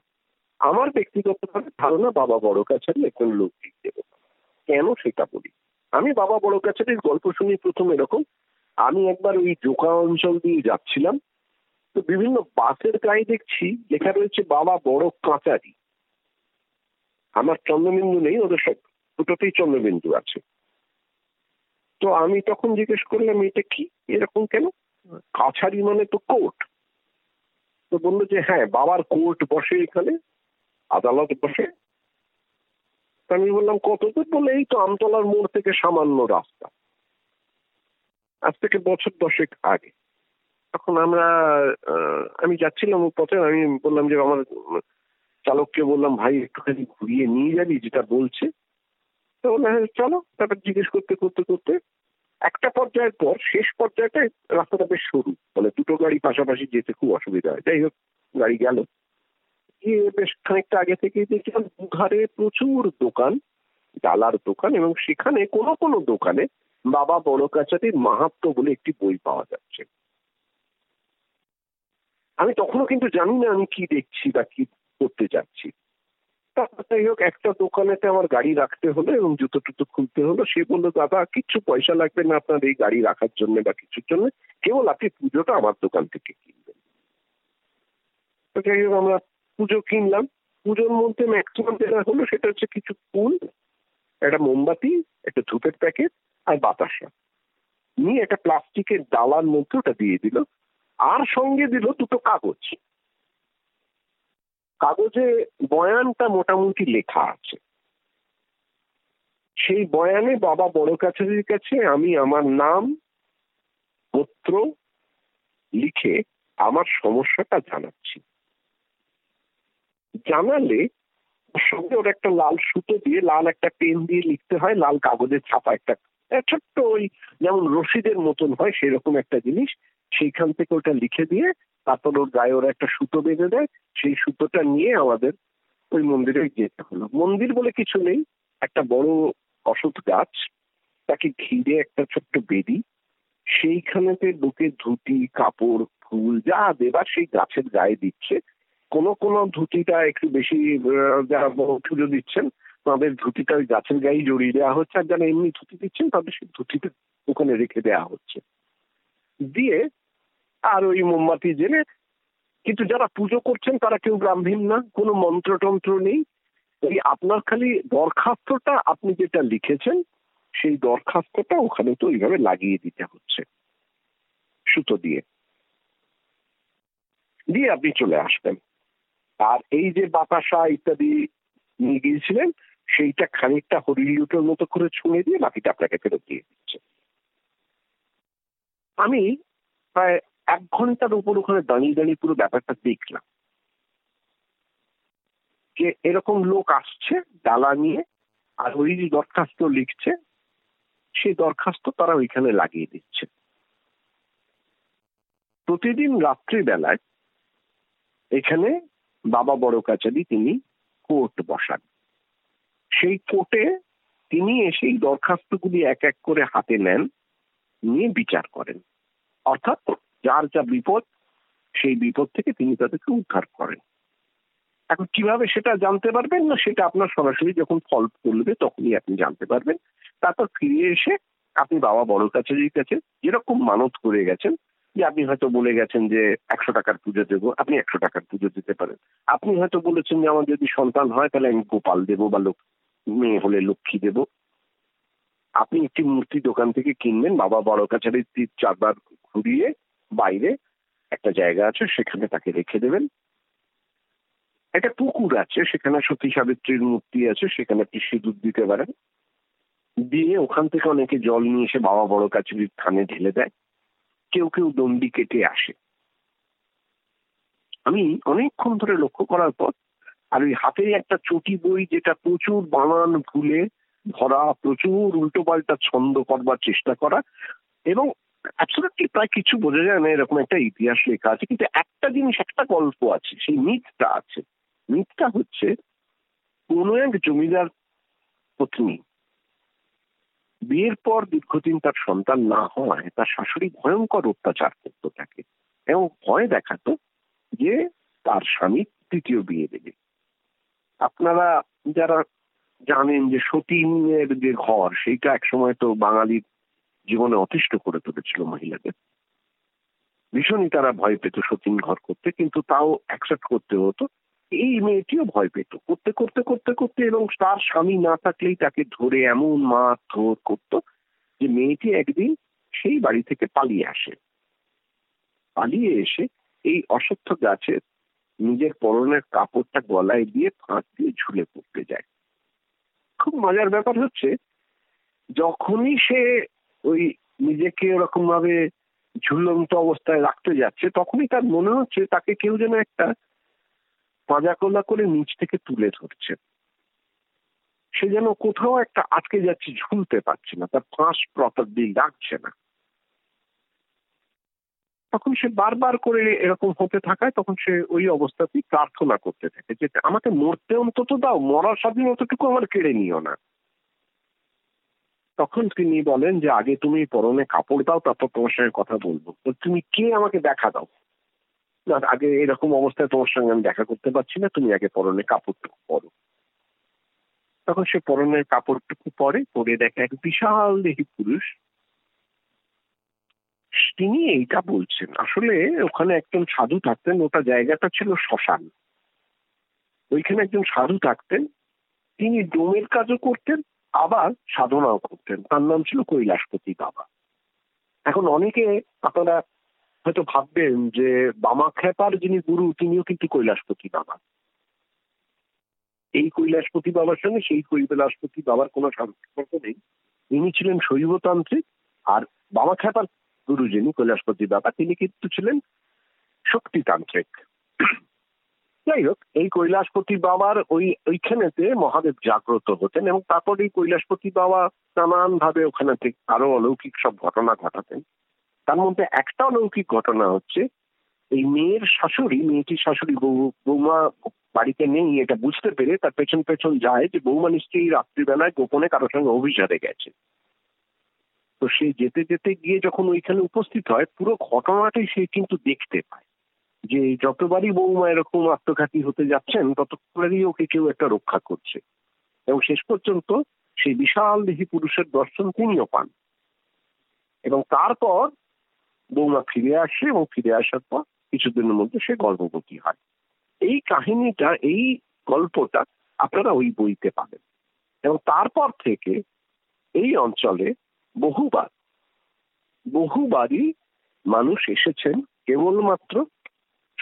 আমার ব্যক্তিগতভাবে ধারণা বাবা বড় কাছারি একজন লৌকিক দেবতা। কেন সেটা বলি? আমি বাবা বড় কাছারির গল্প শুনি প্রথম এরকম, আমি একবার ওই জোকা অঞ্চল দিয়ে যাচ্ছিলাম, তো বিভিন্ন বাসের গায়ে দেখছি, লেখা রয়েছে বাবা বড় কাঁচারি। আমার চন্দ্রবিন্দু নেই, ওদের সব দুটোতেই চন্দ্রবিন্দু আছে। তো আমি তখন জিজ্ঞেস করলাম, এটা কি? এরকম কেন? কাছারি মানে তো কোর্ট। তো বলল যে হ্যাঁ বাবার কোর্ট বসে এখানে, আদালত বসে। আমি বললাম, কত দূর? বলে এই তো আমতলার মোড় থেকে সামান্য রাস্তা। আজ থেকে বছর দশেক আগে। তখন আমরা আমি যাচ্ছিলাম পথে, আমি বললাম যে, আমার চালককে বললাম, ভাই, একটুখানি ঘুরিয়ে নিয়ে যাবি, যেটা বলছে। তো চলো। তারপর জিজ্ঞেস করতে করতে করতে একটা পর্যায়ের পর, শেষ পর্যায়টায় রাস্তাটা বেশ সরু। মানে দুটো গাড়ি পাশাপাশি যেতে খুব অসুবিধা হয়। যাই হোক, গাড়ি গেল। গিয়ে বেশ খানিকটা আগে থেকে দেখলাম দুধারে প্রচুর দোকান, ডালার দোকান এবং সেখানে কোনো কোনো দোকানে বাবা বড় কাছারির মাহাত্ম বলে একটি বই পাওয়া যাচ্ছে। আমি তখনও কিন্তু জানি না আমি কি দেখছি বা কি করতে যাচ্ছি। যাই হোক, একটা দোকানেতে আমার গাড়ি রাখতে হলো এবং জুতো টুতো খুলতে হলো। সে বলল, দাদা কিচ্ছু পয়সা লাগবে না আপনার এই গাড়ি রাখার জন্য বা কিছুর জন্য। কেবল আপনি পুজোটা আমার দোকান থেকে কিনবেন। তো যাই হোক, আমরা পুজো কিনলাম। পুজোর মধ্যে ম্যাক্সিমাম যেটা হলো, সেটা হচ্ছে কিছু ফুল, একটা মোমবাতি, একটা ধূপের প্যাকেট আর বাতাসা। নিয়ে একটা প্লাস্টিকের ডালার মধ্যে ওটা দিয়ে দিল। আর সঙ্গে দিল দুটো কাগজ। কাগজে বয়ানটা মোটামুটি লেখা আছে। সেই বয়ানে বাবা বড় কাছারির কাছে আমি আমার নাম, পত্র লিখে আমার সমস্যাটা জানাচ্ছি। জানালে সঙ্গে ওর একটা লাল সুতো দিয়ে, লাল একটা পেন দিয়ে লিখতে হয়, লাল কাগজের ছাপা একটা ছোট্ট ওই যেমন রশিদের মতন হয়, সেরকম একটা জিনিস সেইখান থেকে ওটা লিখে দিয়ে তারপর ওর গায়ে ওরা একটা সুতো বেঁধে দেয়। সেই সুতোটা নিয়ে আমাদের ওই মন্দিরে যেতে হলো। মন্দির বলে কিছু নেই। একটা বড় অসৎ গাছ, তাকে ঘিরে একটা ছোট্ট বেদি। সেইখানেতে বুকে ধুতি, কাপড়, ফুল যা দেবার সেই গাছের গায়ে দিচ্ছে। কোন কোন ধুতিটা একটু বেশি যারা পুজো দিচ্ছেন, তাদের ধুতিটা ওই গাছের গায়ে জড়িয়ে দেওয়া হচ্ছে। আর যারা এমনি ধুতি দিচ্ছেন, তাদের সেই ধুতিটা ওখানে রেখে দেওয়া হচ্ছে। দিয়ে আর ওই মোমবাতি জেলে। কিন্তু যারা পুজো করছেন, তারা কেউ ব্রাহ্মীণ না, কোনো মন্ত্রতন্ত্র নেই। ওই আপনার খালি দরখাস্তটা আপনি যেটা লিখেছেন, সেই দরখাস্তটা ওখানে তো ওইভাবে লাগিয়ে দিতে হচ্ছে, সুতো দিয়ে। দিয়ে আপনি চলে আসবেন। আর এই যে বাতাসা ইত্যাদি নিয়ে গিয়েছিলেন, সেইটা খানিকটা হরিলিউটের মতো করে ছুঁয়ে দিয়ে বাকিটা আপনাকে ফেরত দিয়ে দিচ্ছে। আমি প্রায় এক ঘণ্টার উপর ওখানে দাঁড়িয়ে দাঁড়িয়ে পুরো ব্যাপারটা দেখলাম। যে এরকম লোক আসছে, ডালা নিয়ে, আর ওই দরখাস্ত লিখছে সেই দরখাস্ত তারা ওইখানে লাগিয়ে দিচ্ছে। প্রতিদিন রাত্রিবেলায় এখানে বাবা বড় কাচারি তিনি কোর্ট বসান। সেই কোর্টে তিনি এসে এই দরখাস্তগুলি এক এক করে হাতে নেন, নিয়ে বিচার করেন। অর্থাৎ যার যা বিপদ, সেই বিপদ থেকে তিনি তাদেরকে উদ্ধার করেন। এখন কীভাবে সেটা জানতে পারবেন না, সেটা আপনার সরাসরি যখন ফল করবে তখনই আপনি জানতে পারবেন। তারপর ফিরে এসে আপনি বাবা বড় কাছে যেরকম মানত করে গেছেন, যে আপনি হয়তো বলে গেছেন যে একশো টাকার পুজো দেবো, আপনি একশো টাকার পুজো দিতে পারেন। আপনি হয়তো বলেছেন যে আমার যদি সন্তান হয় তাহলে আমি গোপাল দেবো বা মেয়ে হলে লক্ষ্মী দেবো। আপনি একটি মূর্তি দোকান থেকে কিনবেন বাবা বড় কাছারির তীর চারবার ঘুরিয়ে বাইরে একটা জায়গা আছে, সেখানে তাকে রেখে দেবেন। একটা পুকুর আছে, সেখানে সতী সাবিত্রীর মূর্তি আছে, সেখানে আপনি সিঁদুর দিতে পারেন। দিয়ে ওখান থেকে অনেকে জল নিয়ে এসে বাবা বড় কাছারির থানে ঢেলে দেয়। কেউ কেউ দণ্ডি কেটে আসে। আমি অনেকক্ষণ ধরে লক্ষ্য করার পর, আর ওই হাতে একটা চটি বই যেটা প্রচুর বানান ভুলে ধরা প্রচুর উল্টো পাল্টা ছন্দ করবার চেষ্টা করা এবং অ্যাবসোলুটলি প্রায় কিছু বোঝা যায় না, এরকম একটা ইতিহাস লেখা আছে, কিন্তু একটা জিনিস, একটা গল্প আছে, সেই মিথটা আছে। মিথটা হচ্ছে কোন এক জমিদার পত্নী। বিয়ের পর দীর্ঘদিন তার সন্তান না হওয়ায় তার শাশুড়ি ভয়ঙ্কর অত্যাচার করতো তাকে, এবং ভয় দেখাতো যে তার স্বামী তৃতীয় বিয়ে দেবে। আপনারা যারা জানেন যে সতীনের যে ঘর, সেইটা একসময় তো বাঙালির জীবনে অতিষ্ঠ করে তুলেছিল মহিলাদের। ভীষণই তারা ভয় পেত সতীন ঘর করতে, কিন্তু তাও অ্যাকসেপ্ট করতে হতো। এই মেয়েটিও ভয় পেত। করতে করতে করতে করতে এবং তার স্বামী না থাকলেই তাকে ধরে এমন মার ধর করত যে মেয়েটি একদিন সেই বাড়ি থেকে পালিয়ে আসে। পালিয়ে এসে এই অসত্য গাছের নিজের পরনের কাপড়টা গলায় দিয়ে ফাঁক দিয়ে ঝুলে পড়তে যায়। খুব মজার ব্যাপার হচ্ছে, যখনই সে ওই নিজেকে ওরকম ভাবে ঝুলন্ত অবস্থায় রাখতে যাচ্ছে, তখনই তার মনে হচ্ছে তাকে কেউ যেন একটা পাঁজাকোলা করে নিচ থেকে তুলে ধরছে। সে যেন কোথাও একটা আটকে যাচ্ছে, ঝুলতে পারছে না, তার ফাঁস প্রপার দিয়ে ডাকছে না। তখন সে বারবার করে এরকম হতে থাকায় তখন সে ওই অবস্থাতেই প্রার্থনা করতে থাকে যে, আমাকে মরতে অন্তত দাও, মরার স্বাধীনতাটুকু আমার কেড়ে নিও না। তখন তিনি বলেন যে, আগে তুমি পরনে কাপড় দাও, তারপর তোমার সঙ্গে কথা বলব। তুমি কে আমাকে দেখা দাও? না, আগে এরকম অবস্থায় তোমার সঙ্গে আমি দেখা করতে পারছি না, তুমি আগে পরনে কাপড়টুকু পরো। তখন সে পরনের কাপড়টুকু পরে পরে দেখে এক বিশাল দেহি পুরুষ। তিনি এইটা বলছেন, আসলে ওখানে একজন সাধু থাকতেন, ওটা জায়গাটা ছিল শ্মশান। ওইখানে একজন সাধু থাকতেন, তিনি ডোমের কাজও করতেন আবার সাধনাও করতেন। তার নাম ছিল কৈলাসপতি বাবা। এখন অনেকে আপনারা হয়তো ভাববেন যে বামা খেপার যিনি গুরু, তিনিও কিন্তু কৈলাসপতি বাবা। এই কৈলাসপতি বাবার সঙ্গে সেই কৈলাসপতি বাবার কোনো সম্পর্ক নেই। ইনি ছিলেন শৈবতান্ত্রিক আর বামা খেপার গুরু যিনি কৈলাসপতি বাবা, তিনি কিন্তু ছিলেন শক্তিতান্ত্রিক। যাই হোক, এই কৈলাসপতি বাবার ওই, ওইখানেতে মহাদেব জাগ্রত হতেন এবং তারপর এই কৈলাসপতি বাবা নানান ভাবে ওখানে থেকে আরও অলৌকিক সব ঘটনা ঘটাতেন। তার মধ্যে একটা অলৌকিক ঘটনা হচ্ছে, এই মেয়ের শাশুড়ি, মেয়েটির শাশুড়ি বৌমা বাড়িতে নেই, এটা বুঝতে পেরে তার পেছন পেছন যায় যে বৌমা নিশ্চয়ই রাত্রিবেলায় গোপনে কারোর সঙ্গে অভিযানে গেছে। তো সে যেতে যেতে গিয়ে যখন ওইখানে উপস্থিত হয়, পুরো ঘটনাটাই সে কিন্তু দেখতে পায়। যে যতবারই বৌমা এরকম আত্মঘাতী হতে যাচ্ছেন ততবারই ওকে কেউ একটা রক্ষা করছে। এবং শেষ পর্যন্ত সেই বিশাল দেহী পুরুষের দর্শন তিনিও পান। এবং তারপর বৌমা ফিরে আসে এবং ফিরে আসার পর কিছুদিনের মধ্যে সে গর্ভবতী হয়। এই কাহিনীটা, এই গল্পটা আপনারা ওই বইতে পাবেন। এবং তারপর থেকে এই অঞ্চলে বহুবার, বহুবারই মানুষ এসেছেন, কেবলমাত্র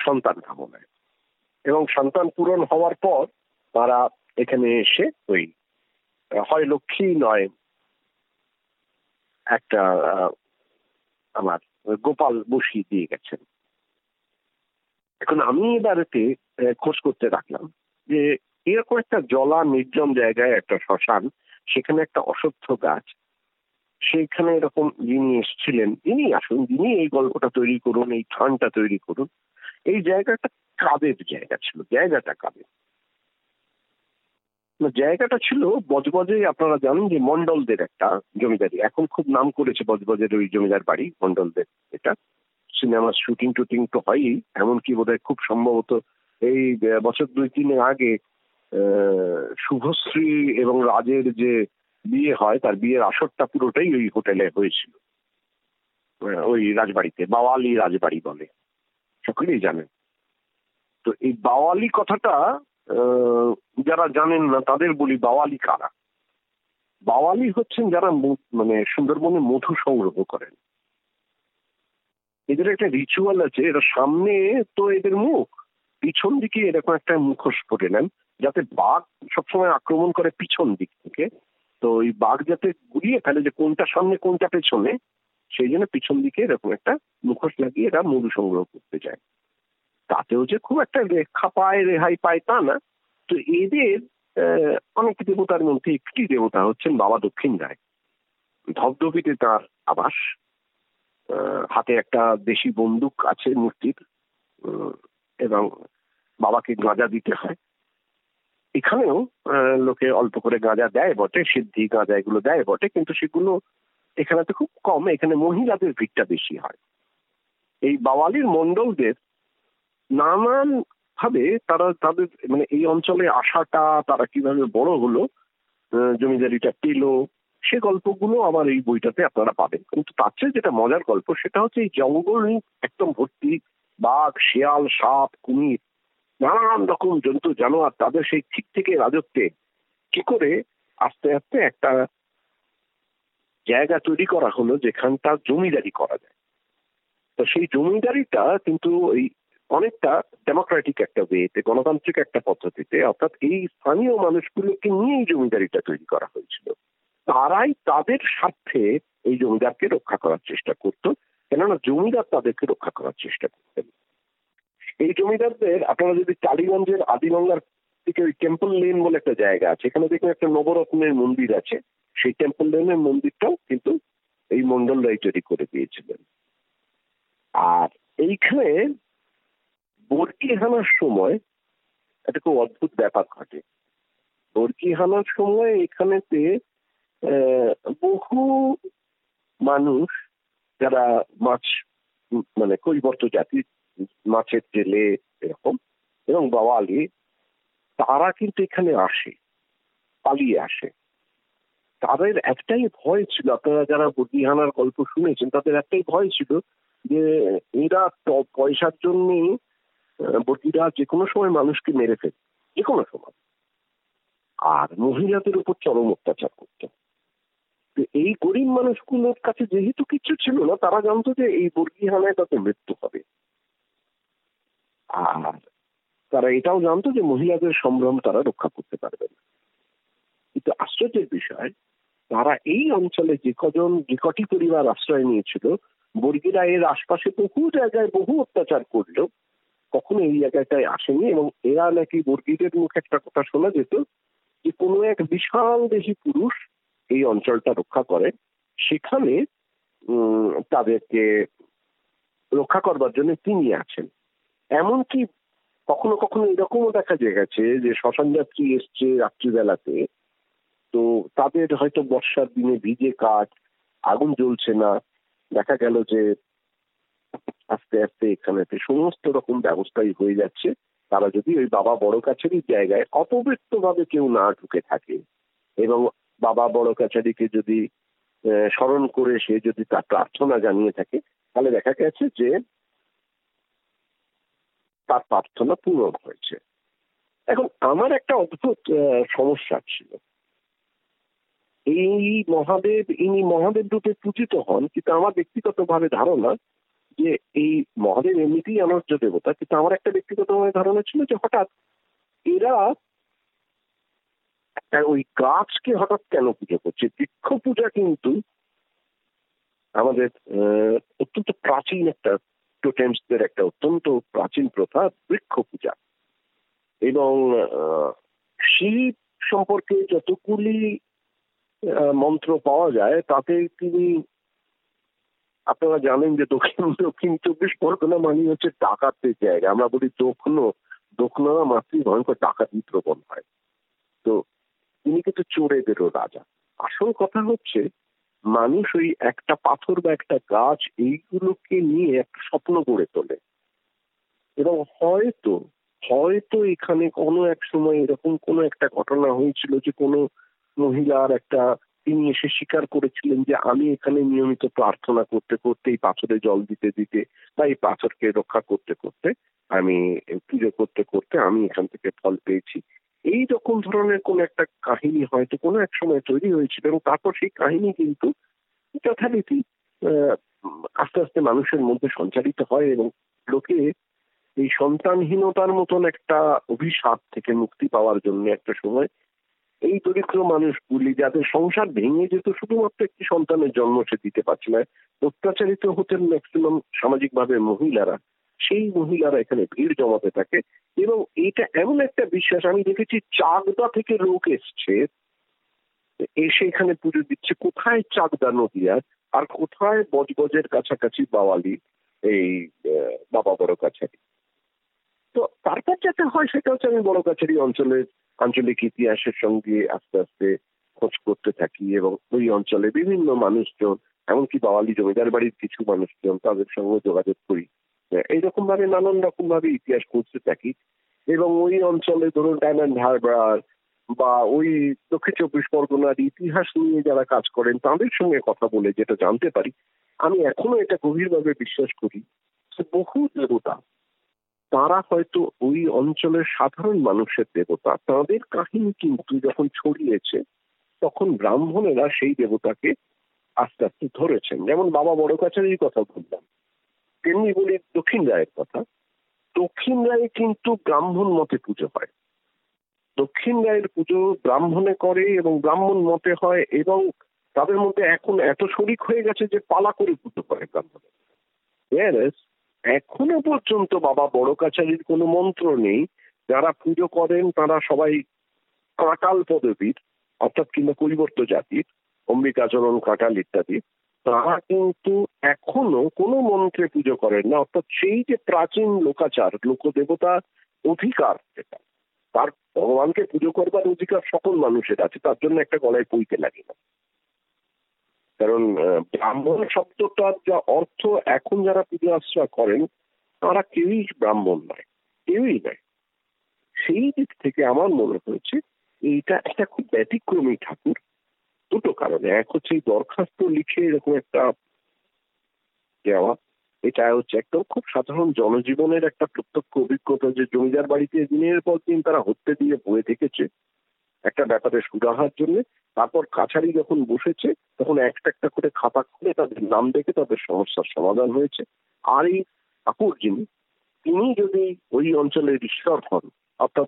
সন্তান কামনায় এবং সন্তান পূরণ হওয়ার পর তারা এখানে এসে ওই, হয় লক্ষ্মী নয়, একটা আমার গোপাল বসিয়ে দিয়ে গেছেন। এখন আমি এবারেতে খোঁজ করতে রাখলাম যে এরকম একটা জলা নির্জন জায়গায় একটা শ্মশান, সেখানে একটা অসত্য গাছ, সেইখানে এরকম যিনি এসেছিলেন যিনি আসুন, যিনি এই গল্পটা তৈরি করুন, এই থানটা তৈরি করুন এই জায়গাটা কাদের জায়গা ছিল, জায়গাটা কাদের জায়গাটা ছিল বজবজে, আপনারা জানেন যে মন্ডলদের একটা জমিদারি। এখন খুব নাম করেছে বজবজের ওই জমিদার বাড়ি মন্ডলদের এটা। সিনেমার শুটিং টুটিং তো হয়ই, এমনকি বোধহয় খুব সম্ভবত এই বছর দুই তিনের আগে শুভশ্রী এবং রাজের যে বিয়ে হয়, তার বিয়ের আসরটা পুরোটাই ওই হোটেলে হয়েছিল। ওই রাজবাড়িতে, বাওয়ালি রাজবাড়ি বলে। সকলেই জানেন। তো এই বাওয়ালি কথাটা যারা জানেন না, তাদের বলি বাওয়ালি কারা? বাওয়ালি হচ্ছেন যারা মানে সুন্দরবনে মধু সংগ্রহ করেন। এদের একটা রিচুয়াল আছে, এরা সামনে তো এদের মুখ, পিছন দিকে এরকম একটা মুখোশ পরে নেন, যাতে বাঘ সবসময় আক্রমণ করে পিছন দিক থেকে। তো ওই বাঘ যাতে গুলিয়ে ফেলে যে কোনটা সামনে, কোনটা পেছনে সেই জন্য পিছন দিকে এরকম একটা মুখোশ লাগিয়ে এরা মধু সংগ্রহ করতে যায়। তাতেও যে খুব একটা রেখা পায়, রেহাই পায় তা না। তো এদের অনেক দেবতার মধ্যে একটি দেবতা হচ্ছেন বাবা দক্ষিণ রায়। ধবধবিতে তার আবাস হাতে একটা দেশি বন্দুক আছে মূর্তির এবং বাবাকে গাঁজা দিতে হয়। এখানেও লোকে অল্প করে গাঁজা দেয় বটে, সিদ্ধি গাঁজা এগুলো দেয় বটে, কিন্তু সেগুলো এখানে তো খুব কম, এখানে মহিলাদের ভিড়টা বেশি হয়। এই বাওয়ালির মন্ডলদের নানান ভাবে তারা তাদের মানে এই অঞ্চলে আসাটা, তারা কীভাবে বড় হলো জমিদারিটা পেল, সে গল্পগুলো আমার এই বইটাতে আপনারা পাবেন। কিন্তু তার চেয়ে যেটা মজার গল্প, সেটা হচ্ছে এই জঙ্গল একদম ভর্তি বাঘ, শিয়াল, সাপ, কুমির, নানান রকম জন্তু, জানোয়ার, তাদের সেই ঠিক থেকে রাজত্বে কি করে আস্তে আস্তে একটা জায়গা তৈরি করা হলো যেখানটা জমিদারি করা যায়। তো সেই জমিদারিটা কিন্তু ওই অনেকটা ডেমোক্রেটিক একটা ওয়েতে গণতান্ত্রিক একটা পদ্ধতিতে, অর্থাৎ এই স্থানীয় মানুষগুলোকে নিয়েই জমিদারিটা তৈরি করা হয়েছিল। তারাই তাদের স্বার্থে এই জমিদারকে রক্ষা করার চেষ্টা করত, কেননা জমিদার তাদেরকে রক্ষা করার চেষ্টা করতেন। এই জমিদারদের আপনারা যদি টালিগঞ্জের আদিগঙ্গার দিকে ওই টেম্পল লেন বলে একটা জায়গা আছে, এখানে দেখুন একটা নবরত্নের মন্দির আছে। সেই টেম্পল লেনের মন্দিরটাও কিন্তু এই মন্ডল রায় তৈরি করে দিয়েছিলেন। আর এইখানে বর্কি হানার সময় একটা খুব অদ্ভুত ব্যাপার ঘটে। বর্কি হানার সময় এখানেতে বহু মানুষ যারা মাছ মানে কৈবর্ত জাতির মাছের জেলে এরকম, এবং বাওয়ালি, তারা কিন্তু এখানে আসে, পালিয়ে আসে। তাদের একটাই ভয় ছিল, আপনারা যারা বর্গিহানার গল্প শুনেছেন, তাদের একটাই ভয় ছিল যে এরা পয়সার জন্য বর্গিরা যে কোনো সময় মানুষকে মেরে ফেলে যে কোনো সময়। আর মহিলাদের উপর চরম অত্যাচার করতো। এই গরিব মানুষগুলোর কাছে যেহেতু কিছু ছিল না, তারা জানতো যে এই বর্গি হানায় তাতে মৃত্যু হবে। আর তারা এটাও জানতো যে মহিলাদের সম্ভ্রম তারা রক্ষা করতে পারবে না। কিন্তু আশ্চর্যের বিষয় তারা এই অঞ্চলে যে কজন যে কটি পরিবার আশ্রয় নিয়েছিল, বর্গিরা এর আশপাশে বহু জায়গায় বহু অত্যাচার করল কখনো এই জায়গাটায় আসেনি এবং এরা নাকি বর্গিদের মুখে একটা কথা শোনা যেত যে কোনো এক বিশাল দেশি পুরুষ এই অঞ্চলটা রক্ষা করে। সেখানে তাদেরকে রক্ষা করবার জন্য তিনি আছেন। এমনকি কখনো কখনো এরকমও দেখা গেছে যে শ্মশান যাত্রী এসছে রাত্রিবেলাতে তো তাদের হয়তো বর্ষার দিনে ভিজে কাঠ, আগুন জ্বলছে না। দেখা গেল যে আস্তে আস্তে এখানেতে সমস্ত রকম ব্যবস্থাই হয়ে যাচ্ছে। তারা যদি ওই বাবা বড় কাছেরই জায়গায় অপবৃত্ত ভাবে কেউ না ঢুকে থাকে এবং বাবা বড় কাছারিকে যদি স্মরণ করে সে যদি তার প্রার্থনা জানিয়ে থাকে, তাহলে দেখা গেছে যে তার প্রার্থনা পূরণ হয়েছে। এখন আমার একটা অদ্ভুত সমস্যা ছিল। এই মহাদেব, ইনি মহাদেব রূপে পূজিত হন, কিন্তু আমার ব্যক্তিগতভাবে ধারণা যে এই মহাদেব এমনিতেই অনর্য দেবতা, কিন্তু আমার একটা ব্যক্তিগতভাবে ধারণা ছিল যে হঠাৎ এরা ওই গাছকে হঠাৎ কেন পুজো করছে? বৃক্ষ পূজা কিন্তু আমাদের অত্যন্ত প্রাচীন একটা টোটেমসদের একটা অত্যন্ত প্রাচীন প্রথা, বৃক্ষ পূজা। এবং শিব সম্পর্কে যতগুলি মন্ত্র পাওয়া যায়, তাতে তিনি, আপনারা জানেন যে দক্ষিণ দক্ষিণ চব্বিশ পরগনা মানে হচ্ছে ডাকাতের জায়গা। আমরা বলি দক্ষিণ দক্ষিণ মাতৃ ভয়ঙ্কর ডাকাতি প্রবণ হয়। তো তিনি কিন্তু চোরেদেরও রাজা। আসল কথা হচ্ছে, মানুষ ওই একটা পাথর বা একটা গাছ এইগুলোকে নিয়ে একটা স্বপ্ন গড়ে তোলে। এবং হয়তো হয়তো এখানে কোনো এক সময় এরকম কোনো একটা ঘটনা হয়েছিল যে কোনো মহিলার একটা তিনি এসে স্বীকার করেছিলেন যে আমি এখানে নিয়মিত প্রার্থনা করতে করতে এই পাথরে জল দিতে দিতে বা এই পাথরকে রক্ষা করতে করতে আমি পুজো করতে করতে আমি এখান থেকে ফল পেয়েছি। এই রকম ধরনের কোন একটা কাহিনী হয়তো কোনো এক সময় তৈরি হয়েছিল এবং তারপর সেই কাহিনী কিন্তু যথারীতি আস্তে আস্তে মানুষের মধ্যে সঞ্চারিত হয় এবং লোকে এই সন্তানহীনতার মতন একটা অভিশাপ থেকে মুক্তি পাওয়ার জন্য একটা সময় এই দরিদ্র মানুষগুলি যাদের সংসার ভেঙে যেত, শুধুমাত্র একটি সন্তানের জন্ম সে দিতে পারছে না, অত্যাচারিত হতেন ম্যাক্সিমাম সামাজিকভাবে মহিলারা। সেই মহিলারা এখানে ভিড় জমাতে থাকে এবং এটা এমন একটা বিশ্বাস, আমি দেখেছি চাকদা থেকে লোক এসছে, এসে এখানে পুজো দিচ্ছে, কোথায় চাকদা নদিয়া আর? কোথায় বজবজের কাছাকাছি বাওয়ালি, এই বাবা বড় কাছারি তো তারপর যাতে হয় সেটা হচ্ছে আমি বড় কাছারি অঞ্চলের আঞ্চলিক ইতিহাসের সঙ্গে আস্তে আস্তে খোঁজ করতে থাকি এবং ওই অঞ্চলে বিভিন্ন মানুষজন, এমনকি বাওয়ালি জমিদার বাড়ির কিছু মানুষজন তাদের সঙ্গে যোগাযোগ করি। এইরকম ভাবে নানান রকম ভাবে ইতিহাস খুঁজতে থাকি এবং ওই অঞ্চলে ধরুন ডায়মন্ড হারবার বা ওই দক্ষিণ চব্বিশ পরগনার ইতিহাস নিয়ে যারা কাজ করেন তাদের সঙ্গে কথা বলে যেটা জানতে পারি। আমি এখনও এটা গভীরভাবে বিশ্বাস করি বহু দেবতা তারা হয়তো ওই অঞ্চলের সাধারণ মানুষের দেবতা। তাদের কাহিনী কিন্তু যখন ছড়িয়েছে, তখন ব্রাহ্মণেরা সেই দেবতাকে আস্তে আস্তে ধরেছেন। যেমন বাবা বড় কাছারির কথা বললাম, তেমনি বলি দক্ষিণ রায়ের কথা। দক্ষিণ রায়ে কিন্তু ব্রাহ্মণ মতে পুজো হয়। দক্ষিণ রায়ের পুজো ব্রাহ্মণে করে এবং ব্রাহ্মণ মতে হয় এবং তাদের মধ্যে এখন এত শরিক হয়ে গেছে যে পালা করে পুজো করে ব্রাহ্মণে এখনও পর্যন্ত বাবা বড় কাছারির কোনো মন্ত্র নেই। যারা পুজো করেন, তারা সবাই কাঁটাল পদবীর, অর্থাৎ কিংবা কৈবর্ত জাতির, অম্বিকাচরণ কাঁটাল ইত্যাদি, তারা কিন্তু এখনও কোনো মন্ত্রে পুজো করেন না। অর্থাৎ সেই যে প্রাচীন লোকাচার, লোকদেবতা অধিকার যেটা তার ভগবানকে পুজো করবার অধিকার সকল মানুষের আছে, তার জন্য একটা গলায় পইতে লাগে না। কারণ ব্রাহ্মণ শব্দটার যা অর্থ এখন যারা পুজো আশ্রয় করেন, তারা কেউই ব্রাহ্মণ নয়, কেউই নয়। সেই দিক থেকে আমার মনে হয়েছে, এইটা একটা খুব ব্যতিক্রমী ঠাকুর। দুটো কারণে। এক হচ্ছে দরখাস্ত লিখে এরকম একটা দেওয়া, এটা হচ্ছে একদম খুব সাধারণ জনজীবনের একটা প্রত্যক্ষ অভিজ্ঞতা যে জমিদার বাড়িতে দিনের পর দিন তারা হত্যে দিয়ে বয়ে থেকেছে। একটা ব্যাপারে সুরাহার জন্য তারপর কাছারি যখন বসেছে, তখন একটা একটা করে খাতা খুলে তাদের নাম দেখে তাদের সমস্যার সমাধান হয়েছে। আর এই ঠাকুর যিনি তিনি যদি ওই অঞ্চলের ঈশ্বর হন, অর্থাৎ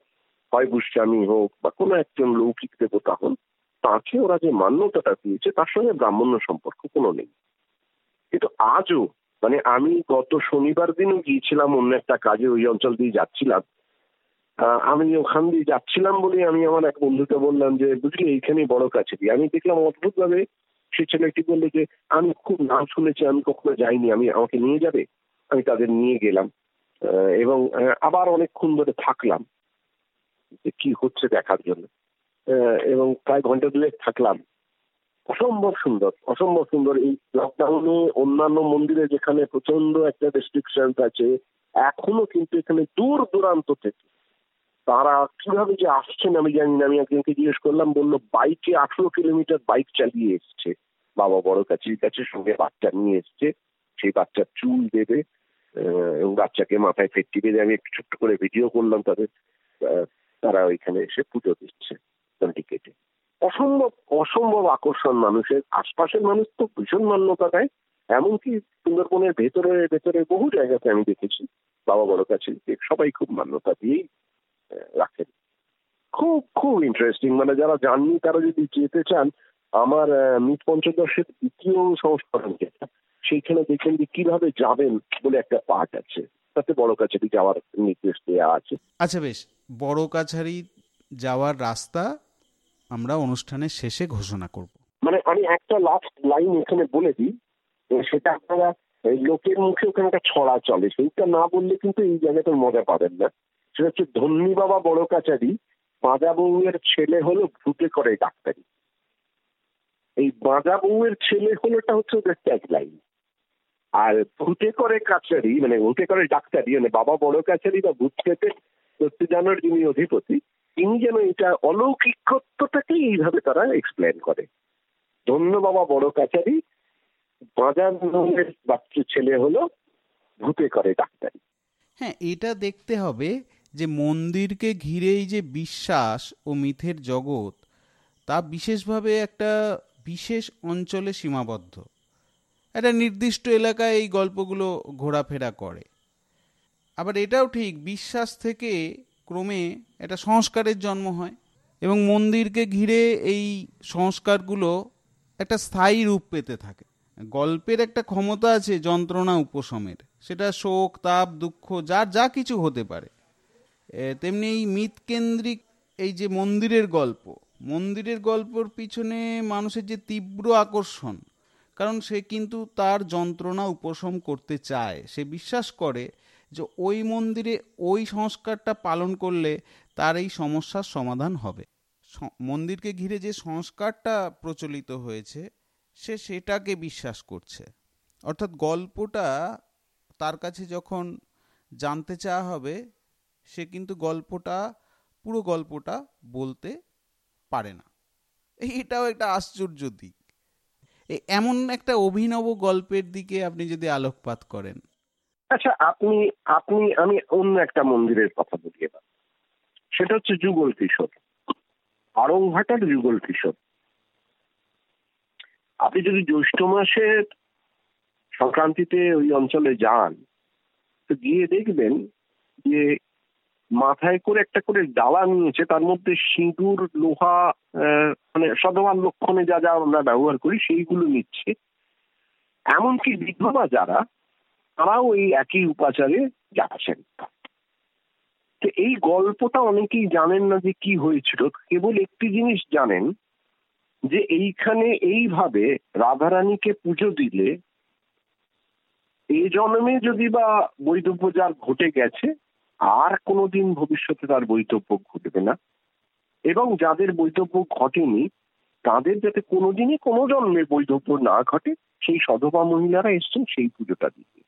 হয় বুস্বামী হোক বা কোনো একজন লৌকিক দেবতা হন, তাকে ওরা যে মান্যতাটা দিয়েছে, তার সঙ্গে ব্রাহ্মণ্য সম্পর্ক কোনো নেই। কিন্তু আজও মানে আমি গত শনিবার দিনও গিয়েছিলাম অন্য একটা কাজে, ওই অঞ্চল দিয়ে যাচ্ছিলাম আমি ওখান দিয়ে যাচ্ছিলাম বলে আমি আমার এক বন্ধুকে বললাম যে, বুঝলি এইখানে বড় কাছে দিয়ে। আমি দেখলাম অদ্ভুত ভাবে সে ছেলেটি বলল যে, আমি খুব নাম শুনেছি, আমি কখনো যাইনি। আমি আমাকে নিয়ে যাবে? আমি তাদের নিয়ে গেলাম। এবং আবার অনেকক্ষণ ধরে থাকলাম। যে কি হচ্ছে দেখার জন্য। এবং প্রায় ঘণ্টা দুয়েক থাকলাম। অসম্ভব সুন্দর অসম্ভব সুন্দর। এই লকডাউনে অন্যান্য মন্দিরে যেখানে প্রচণ্ড একটা রেস্ট্রিকশন আছে, এখনও কিন্তু এখানে দূর দূরান্ত থেকে তারা কীভাবে যে আসছেন আমি জানি না। আমি একজনকে জিজ্ঞেস করলাম, বলল, বাইকে আঠেরো কিলোমিটার বাইক চালিয়ে এসছে। বাবা বড় কাছির কাছে সঙ্গে বাচ্চা নিয়ে এসছে। সেই বাচ্চার চুল দেবে এবং বাচ্চাকে মাথায় ফেটটি বেঁধে আমি একটু ছোট্ট করে ভিডিও করলাম তাদের তারা ওইখানে এসে পুজো দিচ্ছে কেটে অসম্ভব অসম্ভব আকর্ষণ মানুষের। আশপাশের মানুষ তো ভীষণ মান্যতা দেয়। এমনকি সুন্দরবনের ভেতরে ভেতরে বহু জায়গাতে আমি দেখেছি। বাবা বড় কাছে সবাই খুব মান্যতা দিয়েই রাখেন। খুব খুব ইন্টারেস্টিং মানে যারা জাননি তারা যদি যেতে চান আমার মিট পঞ্চদশের দ্বিতীয় সংস্করণ যেটা সেইখানে দেখেন যে কীভাবে যাবেন বলে একটা পার্ট আছে। তাতে বড় কাছারি যাওয়ার নির্দেশ দেওয়া আছে। আচ্ছা বেশ। বড় কাছারি যাওয়ার রাস্তা আমরা অনুষ্ঠানের শেষে ঘোষণা করব। মানে আমি একটা লাস্ট লাইন এখানে বলে দিই সেটা আপনারা লোকের মুখে ওখানে একটা ছড়া চলে। সেইটা না বললে কিন্তু এই জায়গাটার মজা পাবেন না। সেটা হচ্ছে ধন্যী বাবা বড় কাচারি বাঁজা বউয়ের ছেলে হলো ভূতে করে ডাক্তারি। এই বাঁজা বউয়ের ছেলে হলোটা হচ্ছে ওদের ট্যাগ লাইন আর ভূতে করে কাছারি মানে ভূতে করে ডাক্তারি মানে বাবা বড় কাছারি বা ভূত পেতে জানার যিনি অধিপতি, তিনি যেন এটা অলৌকিকত্বটাকে এইভাবে তারা এক্সপ্লেন করে। ধন্য বাবা বড় কাছারি বাজার বাচ্চা ছেলে হলো ভূতে করে ডাক্তারি। হ্যাঁ এটা দেখতে হবে যে মন্দিরকে ঘিরেই যে বিশ্বাস ও মিথের জগৎ, তা বিশেষভাবে একটা বিশেষ অঞ্চলে সীমাবদ্ধ। একটা নির্দিষ্ট এলাকায় এই গল্পগুলো ঘোরাফেরা করে। আবার এটাও ঠিক, বিশ্বাস থেকে ক্রমে একটা সংস্কারের জন্ম হয় এবং মন্দিরকে ঘিরে এই সংস্কারগুলো একটা স্থায়ী রূপ পেতে থাকে। গল্পের একটা ক্ষমতা আছে যন্ত্রণা উপশমের। সেটা শোক, তাপ, দুঃখ, যার যা কিছু হতে পারে। তেমনি এই মিথকেন্দ্রিক এই যে মন্দিরের গল্প, মন্দিরের গল্পর পিছনে মানুষের যে তীব্র আকর্ষণ, কারণ সে কিন্তু তার যন্ত্রণা উপশম করতে চায়। সে বিশ্বাস করে যে ওই মন্দিরে ওই সংস্কারটা পালন করলে তার এই সমস্যার সমাধান হবে। মন্দিরকে ঘিরে যে সংস্কারটা প্রচলিত হয়েছে, সে সেটাকে বিশ্বাস করছে। অর্থাৎ গল্পটা তার কাছে যখন জানতে চাওয়া হবে সে কিন্তু গল্পটা, পুরো গল্পটা বলতে পারে না। এটাও একটা আশ্চর্য দিক। এমন একটা অভিনব গল্পের দিকে আপনি যদি আলোকপাত করেন। আচ্ছা আপনি আপনি, আমি অন্য একটা মন্দিরের কথা বলি এবার। সেটা হচ্ছে যুগল কিশোর। আরংঘাটার যুগল কিশোর। আপনি যদি জ্যৈষ্ঠ মাসের সংক্রান্তিতে ওই অঞ্চলে যান, তো গিয়ে দেখবেন যে মাথায় করে একটা করে ডালা নিয়েছে, তার মধ্যে সিঁদুর, লোহা মানে সদমান লক্ষণে যা যা আমরা ব্যবহার করি সেইগুলো নিচ্ছে। এমনকি বিধবা যারা, তারাও এই একই উপাচারে যাচ্ছেন তো এই গল্পটা অনেকেই জানেন না যে কি হয়েছিল। কেবল একটি জিনিস জানেন যে এইখানে এইভাবে রাধারানীকে পুজো দিলে এই জন্মে যদি বা বৈধব্য যার ঘটে গেছে আর কোনোদিন ভবিষ্যতে তার বৈধব্য ঘটবে না। এবং যাদের বৈধব্য ঘটেনি, তাদের যাতে কোনোদিনই কোনো জন্মে বৈধব্য না ঘটে, সেই সধবা মহিলারা এসছেন সেই পুজোটা দিতে।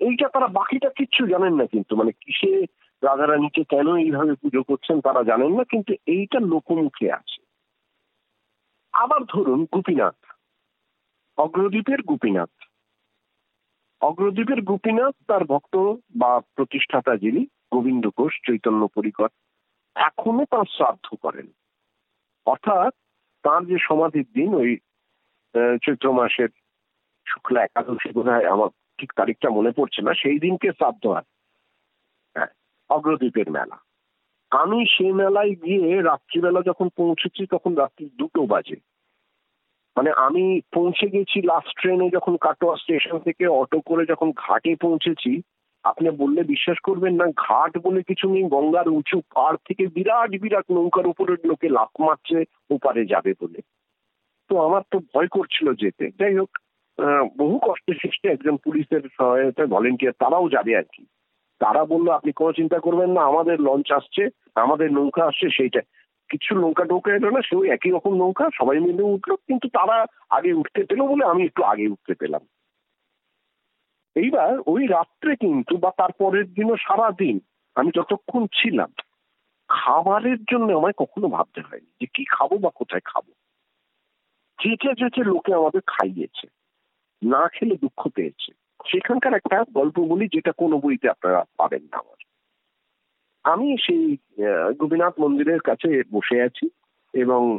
এইটা তারা বাকিটা কিচ্ছু জানেন না কিন্তু মানে কিসে রাধারানীকে কেন এইভাবে পুজো করছেন তারা জানেন না, কিন্তু এইটা লোকমুখে আছে। আবার ধরুন গোপীনাথ, অগ্রদ্বীপের গোপীনাথ। অগ্রদ্বীপের গোপীনাথ, তার ভক্ত বা প্রতিষ্ঠাতা যিনি, গোবিন্দ ঘোষ, চৈতন্য পরিকর, এখনও তার শ্রাদ্ধ করেন। অর্থাৎ তার যে সমাধির দিন, ওই চৈত্র মাসের শুক্লা একাদশী বোধ আমার ঠিক তারিখটা মনে পড়ছে না, সেই দিনকে শ্রাদ্ধ হয়। হ্যাঁ অগ্রদ্বীপের মেলা। আমি সেই মেলায় গিয়ে রাত্রিবেলা যখন পৌঁছেছি, তখন রাত্রি দুটো বাজে। মানে আমি পৌঁছে গেছি লাস্ট ট্রেনে যখন কাটোয়া স্টেশন থেকে অটো করে যখন ঘাটে পৌঁছেছি, আপনি বললে বিশ্বাস করবেন না, ঘাট বলে কিছু নেই, গঙ্গার উঁচু পাড় থেকে বিরাট বিরাট নৌকার উপরের লোকে লাফ মারছে, ওপারে যাবে বলে। তো আমার তো ভয় করছিল যেতে। যাই হোক বহু কষ্টে সৃষ্টি একজন পুলিশের সহায়তায় ভলেন্টিয়ার তারাও যাবে আর কি। তারা বলল, আপনি কোনো চিন্তা করবেন না, আমাদের লঞ্চ আসছে, আমাদের নৌকা আসছে, সেইটা কিছু নৌকা টোকা এলো না, সেও একই রকম নৌকা, সবাই মিলে উঠল, কিন্তু তারা আগে উঠতে পেল বলে আমি একটু আগে উঠতে পেলাম। এইবার ওই রাত্রে কিন্তু বা তারপরের দিনও সারা দিন আমি যতক্ষণ ছিলাম, খাবারের জন্য আমায় কখনো ভাবতে হয়নি যে কি খাব বা কোথায় খাব। যেচে যেচে লোকে আমাদের খাইয়েছে, না খেলে দুঃখ পেয়েছে। সেখানকার একটা গল্প বলি, যেটা কোনো বইতে আপনারা পাবেন না। আমি সেই গোপীনাথ মন্দিরের কাছে বসে আছি এবং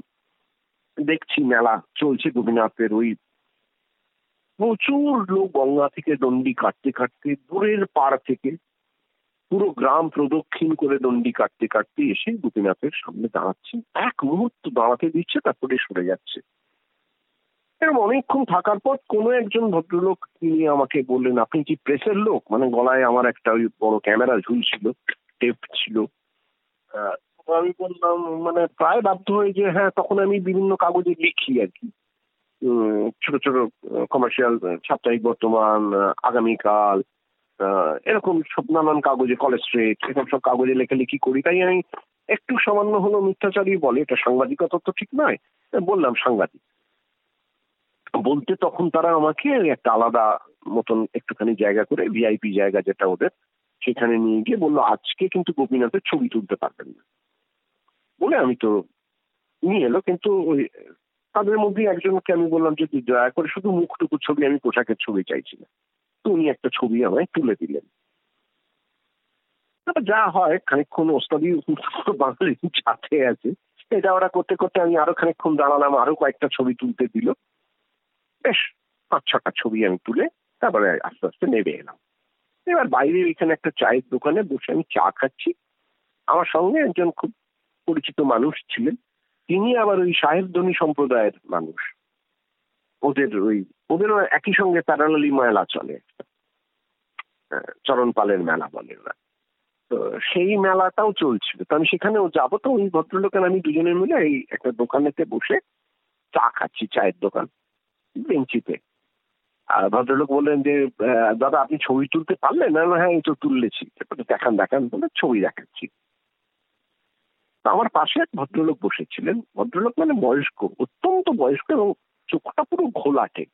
দেখছি মেলা চলছে গোপীনাথের ওই প্রচুর লোক গঙ্গা থেকে দণ্ডি কাটতে কাটতে দূরের পাড় থেকে পুরো গ্রাম প্রদক্ষিণ করে দণ্ডি কাটতে কাটতে এসে গোপীনাথের সামনে দাঁড়াচ্ছে। এক মুহূর্ত দাঁড়াতে দিচ্ছে, তারপরে সরে যাচ্ছে। এরকম অনেকক্ষণ থাকার পর কোনো একজন ভদ্রলোক তিনি আমাকে বললেন, আপনি কি প্রেসের লোক? মানে গলায় আমার একটা ওই বড় ক্যামেরা ঝুলছিল। টেপ ছিল। আমি বললাম মানে প্রায় বাধ্য হয়ে যে হ্যাঁ তখন আমি বিভিন্ন কাগজে লিখি আর কি। ছোট ছোট কমার্শিয়াল সাপ্তাহিক বর্তমান আগামীকাল এরকম সব নানান কাগজে কলেজ স্ট্রেট এরকম সব কাগজে লেখালেখি করি। তাই আমি একটু সামান্য হলো মিথ্যাচারী বলে, এটা সাংবাদিকতা তো ঠিক নয় বললাম সাংবাদিক। বলতে তখন তারা আমাকে একটা আলাদা মতন একটুখানি জায়গা করে ভিআইপি জায়গা যেটা ওদের সেখানে নিয়ে গিয়ে বলল, আজকে কিন্তু গোপীনাথের ছবি তুলতে পারবেন না। বলে আমি তো নিয়ে এলো, কিন্তু ওই তাদের মধ্যে একজনকে আমি বললাম যে দয়া করে শুধু মুখটুকু ছবি, আমি পোশাকের ছবি চাইছি না। তো উনি একটা ছবি আমায় তুলে দিলেন। যা হয় খানিক্ষণ ওস্তাদি বাঙালি সাথে আছে। এটা ওরা করতে করতে আমি আরও খানিক্ষণ দাঁড়ালাম, আরও কয়েকটা ছবি তুলতে দিল। বেশ, পাঁচ ছটা ছবি আমি তুলে তারপরে আস্তে আস্তে নেমে এলাম। এবার বাইরে এখানে একটা চায়ের দোকানে বসে আমি চা খাচ্ছি। আমার সঙ্গে একজন খুব পরিচিত মানুষ ছিলেন। তিনি আবার ওই সাহেবধ্বনি সম্প্রদায়ের মানুষ। ওদের ওই, ওদেরও একই সঙ্গে প্যারালালি মেলা চলে। চরণ পালের মেলা বলে ওরা। তো সেই মেলাটাও চলছিল। তো আমি সেখানেও যাব। তো ওই ভদ্রলোকের আমি দুজনে মিলে এই একটা দোকানেতে বসে চা খাচ্ছি, চায়ের দোকান, বেঞ্চিতে। ভদ্রলোক বললেন যে দাদা, আপনি ছবি তুলতে পারলেন? না হ্যাঁ এই তো তুললেছি। দেখান দেখান, বলে ছবি দেখাচ্ছি। আমার পাশে এক ভদ্রলোক বসেছিলেন। ভদ্রলোক মানে বয়স্ক, অত্যন্ত বয়স্ক এবং চোখটা পুরো ঘোলাটে।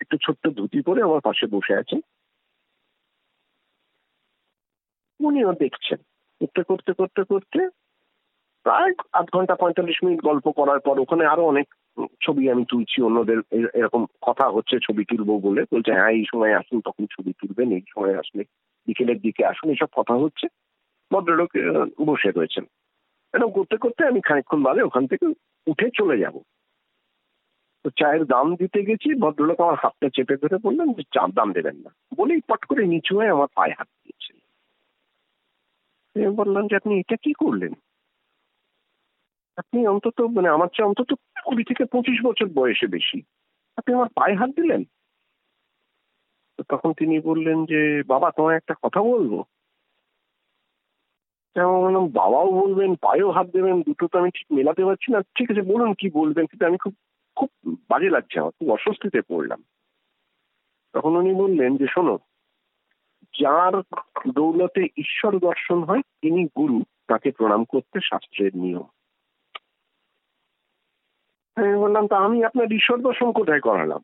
একটু ছোট্ট ধুতি পরে আমার পাশে বসে আছে। উনিও দেখছেন। করতে করতে করতে করতে প্রায় আধ ঘণ্টা পঁয়তাল্লিশ মিনিট গল্প করার পর ওখানে আরও অনেক ছবি আমি তুলছি, অন্যদের এরকম কথা হচ্ছে, ছবি তুলবো বলে। বলছে হ্যাঁ এই সময় আসুন তখন ছবি তুলবেন, এই সময় আসলে বিকেলের দিকে আসুন এসব কথা হচ্ছে। ভদ্রলোক বসে রয়েছেন। এরকম করতে করতে আমি খানিক্ষণ বাদে ওখান থেকে উঠে চলে যাব। তো চায়ের দাম দিতে গেছি, ভদ্রলোক আমার হাতটা চেপে ধরে বললেন যে, চার দাম দেবেন না। বলেই পট করে নিচু হয়ে আমার পায়ে হাত দিয়েছেন। বললাম যে, আপনি এটা কি করলেন? আপনি অন্তত মানে আমার চেয়ে অন্তত কুড়ি থেকে পঁচিশ বছর বয়সে বেশি। আপনি আমার পায়ে হাত দিলেন। তখন তিনি বললেন যে, বাবা, তোমায় একটা কথা বলব? বললাম, বাবাও বলবেন, পায়েও হাত দেবেন, দুটো তো আমি ঠিক মেলাতে পারছি না। ঠিক আছে, বলুন কি বলবেন? কিন্তু আমি খুব খুব বাজে লাগছে আমার, খুব অস্বস্তিতে পড়লাম। তখন উনি বললেন যে, শোনো, যার দৌলতে ঈশ্বর দর্শন হয়, তিনি গুরু। তাকে প্রণাম করতে শাস্ত্রের নিয়ম। আমি বললাম, তা আমি আপনার ঈশ্বর দর্শন কোথায় করালাম?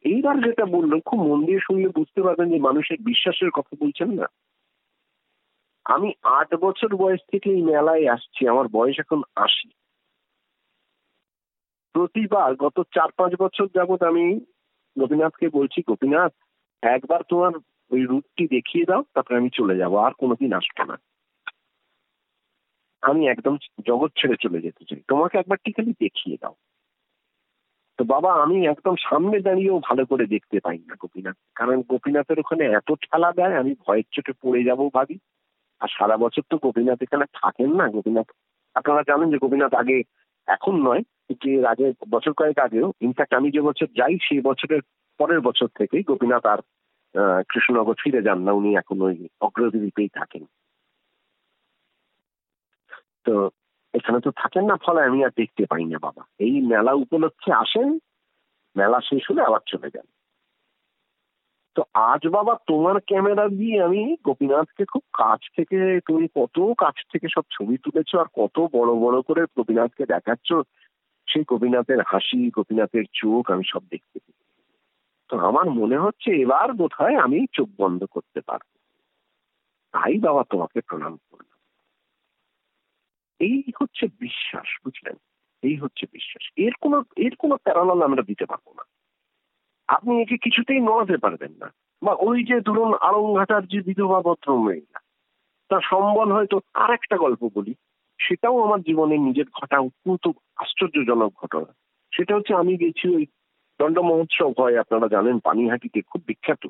এইবার যেটা বলল খুব মন দিয়ে শুনলে বুঝতে পারবেন যে মানুষের বিশ্বাসের কথা বলছেন না। আমি আট বছর বয়স থেকে এই মেলায় আসছি, আমার বয়স এখন আশি। প্রতিবার গত চার পাঁচ বছর যাবৎ আমি গোপীনাথকে বলছি, গোপীনাথ, একবার তোমার ওই রুটটি দেখিয়ে দাও, তারপরে আমি চলে যাব, আর কোনোদিন আসব না। আমি একদম জগৎ ছেড়ে চলে যেতে চাই। তোমাকে একবার টিকালি দেখিয়ে দাও। তো বাবা, আমি একদম সামনে দাঁড়িয়েও ভালো করে দেখতে পাই না গোপীনাথ। কারণ গোপীনাথের ওখানে এত ঠেলা দেয়, আমি ভয়ের চোটে পড়ে যাব ভাবি। আর সারা বছর তো গোপীনাথ এখানে থাকেন না। গোপীনাথ, আপনারা জানেন যে গোপীনাথ আগে এখন নয়, যে আগে বছর কয়েক আগেও ইনফ্যাক্ট আমি যে বছর যাই, সেই বছরের পরের বছর থেকেই গোপীনাথ আর কৃষ্ণনগর ফিরে যান না। উনি এখন ওই অগ্রদ্বীপেই থাকেন। তো এখানে তো থাকেন না, ফলে আমি আর দেখতে পাই না, বাবা। এই মেলা উপলক্ষে আসেন, মেলা শেষ হলে আবার চলে যান। তো আজ, বাবা, তোমার ক্যামেরা দিয়ে আমি গোপীনাথকে খুব কাছ থেকে, তুমি কত কাছ থেকে সব ছবি তুলেছো আর কত বড় বড় করে গোপীনাথকে দেখাচ্ছ, সেই গোপীনাথের হাসি, গোপীনাথের চোখ আমি সব দেখতে তো আমার মনে হচ্ছে এবার বোধহয় আমি চোখ বন্ধ করতে পারব। তাই, বাবা, তোমাকে প্রণাম করলাম। এই হচ্ছে বিশ্বাস, বুঝলেন? এই হচ্ছে বিশ্বাস। এর কোনো এর কোনো প্যারালাল আমরা দিতে পারব না। আপনি একে কিছুতেই নড়াতে পারবেন না। বা ওই যে ধরুন আলংঘাটার যে বিধবা ভদ্র মহিলা তার সম্বল হয়তো আর একটা গল্প বলি। সেটাও আমার জীবনে নিজের ঘটা অত্যন্ত আশ্চর্যজনক ঘটনা। সেটা হচ্ছে আমি গেছি ওই দণ্ড মহোৎসব হয়, আপনারা জানেন, পানিহাটিতে, খুব বিখ্যাত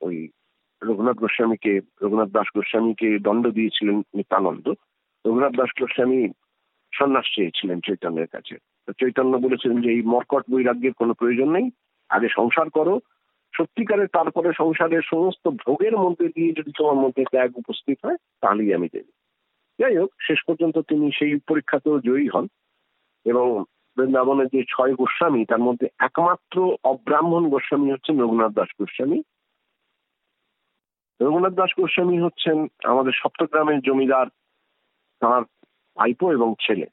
ওই রঘুনাথ গোস্বামীকে, রঘুনাথ দাস গোস্বামীকে দণ্ড দিয়েছিলেন নিত্যানন্দ। রঘুনাথ দাস গোস্বামী সন্ন্যাস চেয়েছিলেন চৈতন্যের কাছে। চৈতন্য বলেছিলেন যে, এই মর্কট বৈরাগ্যের কোনো প্রয়োজন নেই, আগে সংসার করো। সত্যিকারের তারপরে সংসারের সমস্ত ভোগের মধ্যে দিয়ে যদি তোমার মধ্যে ত্যাগ উপস্থিত হয়, তাহলেই আমি দেব। যাই হোক, শেষ পর্যন্ত তিনি সেই পরীক্ষাতেও জয়ী হন এবং বৃন্দাবনের যে ছয় গোস্বামী, তার মধ্যে একমাত্র অব্রাহ্মণ গোস্বামী হচ্ছেন রঘুনাথ দাস গোস্বামী। রঘুনাথ দাস গোস্বামী হচ্ছেন আমাদের সপ্তগ্রামের জমিদার তাঁর ভাইপো এবং ছেলে,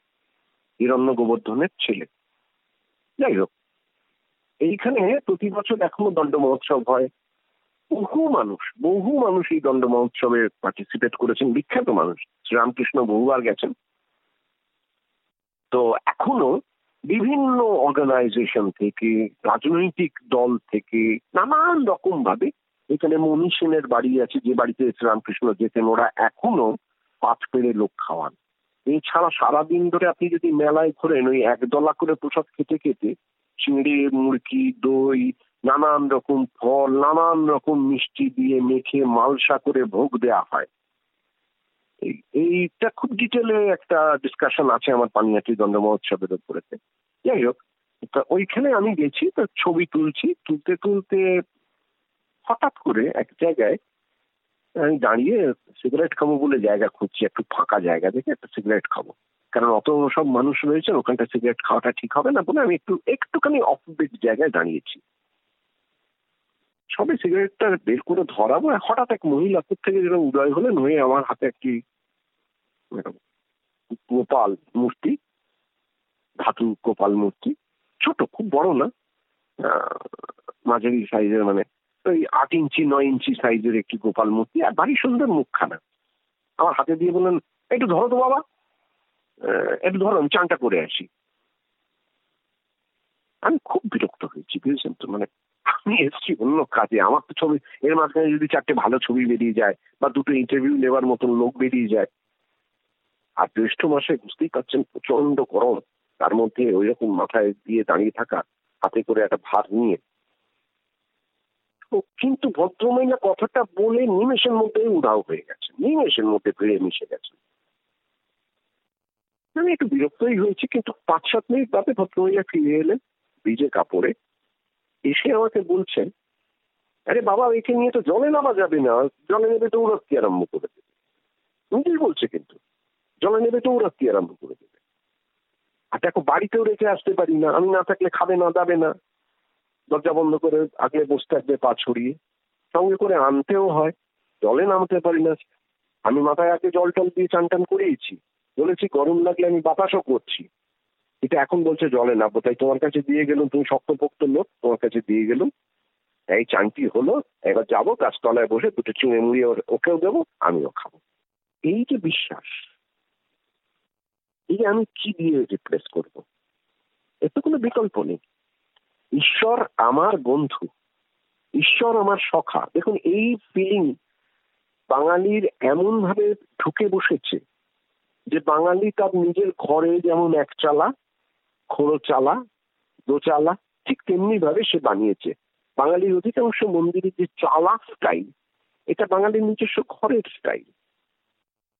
হিরণ্য গোবর্ধনের ছেলে। যাই হোক, এইখানে প্রতি বছর এখনও দণ্ড মহোৎসব হয়। বহু মানুষ বহু মানুষ এই দণ্ড মহোৎসবে পার্টিসিপেট করেছেন, বিখ্যাত মানুষ। শ্রীরামকৃষ্ণ বহুবার গেছেন। তো এখনও বিভিন্ন অর্গানাইজেশন থেকে, রাজনৈতিক দল থেকে, নানান রকম ভাবে এখানে মনি সেনের বাড়ি আছে, যে বাড়িতে শ্রীরামকৃষ্ণ যেতেন ওরা এখনও পাঁচ পেড়ে লোক খাওয়ান। এছাড়া সারাদিন ধরে আপনি যদি মেলায় ঘোরেন, ওই একদলা করে প্রসাদ খেতে খেতে চিংড়ি মুরগি দই, নানান রকম ফল, নানান রকম মিষ্টি দিয়ে মেখে মালসা করে ভোগ দেয়া হয়। এইটা খুব ডিটেলে একটা ডিসকাশন আছে আমার পানিয়াটি দণ্ড মহোৎসবের উপরেতে। যাই হোক, তা ওইখানে আমি গেছি, তো ছবি তুলছি। তুলতে তুলতে হঠাৎ করে এক জায়গায়, আমি দাঁড়িয়ে সিগারেট খাব বলে জায়গা খুঁজছি, একটু ফাঁকা জায়গা দেখে একটা সিগারেট খাব। কারণ অত সব মানুষ রয়েছে ওখানটা সিগারেট খাওয়াটা ঠিক হবে না বলে আমি একটু, একটুখানি অফবিট জায়গায় দাঁড়িয়েছি। সবে সিগারেটটা বের করে ধরাবো হঠাৎ এক মহিলা থেকে যেরকম উদয় হলেন, হয়ে আমার হাতে একটি গোপাল মূর্তি, ধাতু গোপাল মূর্তি, ছোট, খুব বড় না মাঝারি সাইজের মানে ওই আট ইঞ্চি, নয় ইঞ্চি সাইজের একটি গোপাল মূর্তি আর ভারী সুন্দর মুখখানা। আমার হাতে দিয়ে বললেন, একটু ধরো তো বাবা। একটু ধরো, আমি চানটা করে আসি। আমি খুব বিরক্ত হয়েছি, বুঝেছেন তো? মানে আমি এসছি অন্য কাজে। আমার তো ছবি, এর মাঝখানে যদি চারটে ভালো ছবি বেরিয়ে যায় বা দুটো ইন্টারভিউ নেওয়ার মতন লোক বেরিয়ে যায়, আর জ্যৈষ্ঠ মাসে বুঝতেই পারছেন প্রচণ্ড গরম, তার মধ্যে ওই রকম মাথায় দিয়ে দাঁড়িয়ে থাকা, হাতে করে একটা ভার নিয়ে কিন্তু ভদ্রমহিলা কথাটা বলে নিমেষের মধ্যে উধাও হয়ে গেছে। নিমেষের মধ্যে ভিড়ে মিশে গেছে। আমি একটু বিরক্তই হয়েছি, কিন্তু পাঁচ সাত মিনিট বাদে ভদ্রমহিলা ফিরে এলেন ভিজে কাপড়ে। এসে আমাকে বলছেন, আরে বাবা, একে নিয়ে তো জলে নামা যাবে না। জলে নেবে দৌড়াতে আরম্ভ করে দেবে। নিজেই বলছে কিন্তু, জলে নেবে দৌড়াতে আরম্ভ করে দেবে। আর দেখো, বাড়িতেও রেখে আসতে পারি না। আমি না থাকলে খাবে না, দাবে না। দরজা বন্ধ করে আগলে বসে থাকবে পা ছড়িয়ে। সঙ্গে করে আনতেও হয়। জলে নামতে পারি না। আমি মাথায় আগে জল টল দিয়ে চান টান করেইছি বলেছি, গরম লাগলে আমি বাতাসও করছি। এটা এখন বলছে জলে নামবো। তাই তোমার কাছে দিয়ে গেলাম, তুমি শক্তপোক্ত লোক, তোমার কাছে দিয়ে গেলাম। এই চানটি হলো, এবার যাব গাছতলায় বসে দুটো চুঁড়ে মুড়িয়ে ওকেও দেবো, আমিও খাব। এই যে বিশ্বাস, এই আমি কি দিয়ে রিপ্লেস করব? এর তো কোনো বিকল্প নেই। ঈশ্বর আমার বন্ধু, ঈশ্বর আমার সখা। দেখুন, এই ফিলিং বাঙালির এমন ভাবে ঢুকে বসেছে যে বাঙালি তার নিজের ঘরে যেমন এক চালা খোড়ো চালা দোচালা ঠিক তেমনি ভাবে সে বানিয়েছে। বাঙালির অধিকাংশ মন্দিরের যে চালা স্টাইল এটা বাঙালির নিজস্ব ঘরের স্টাইল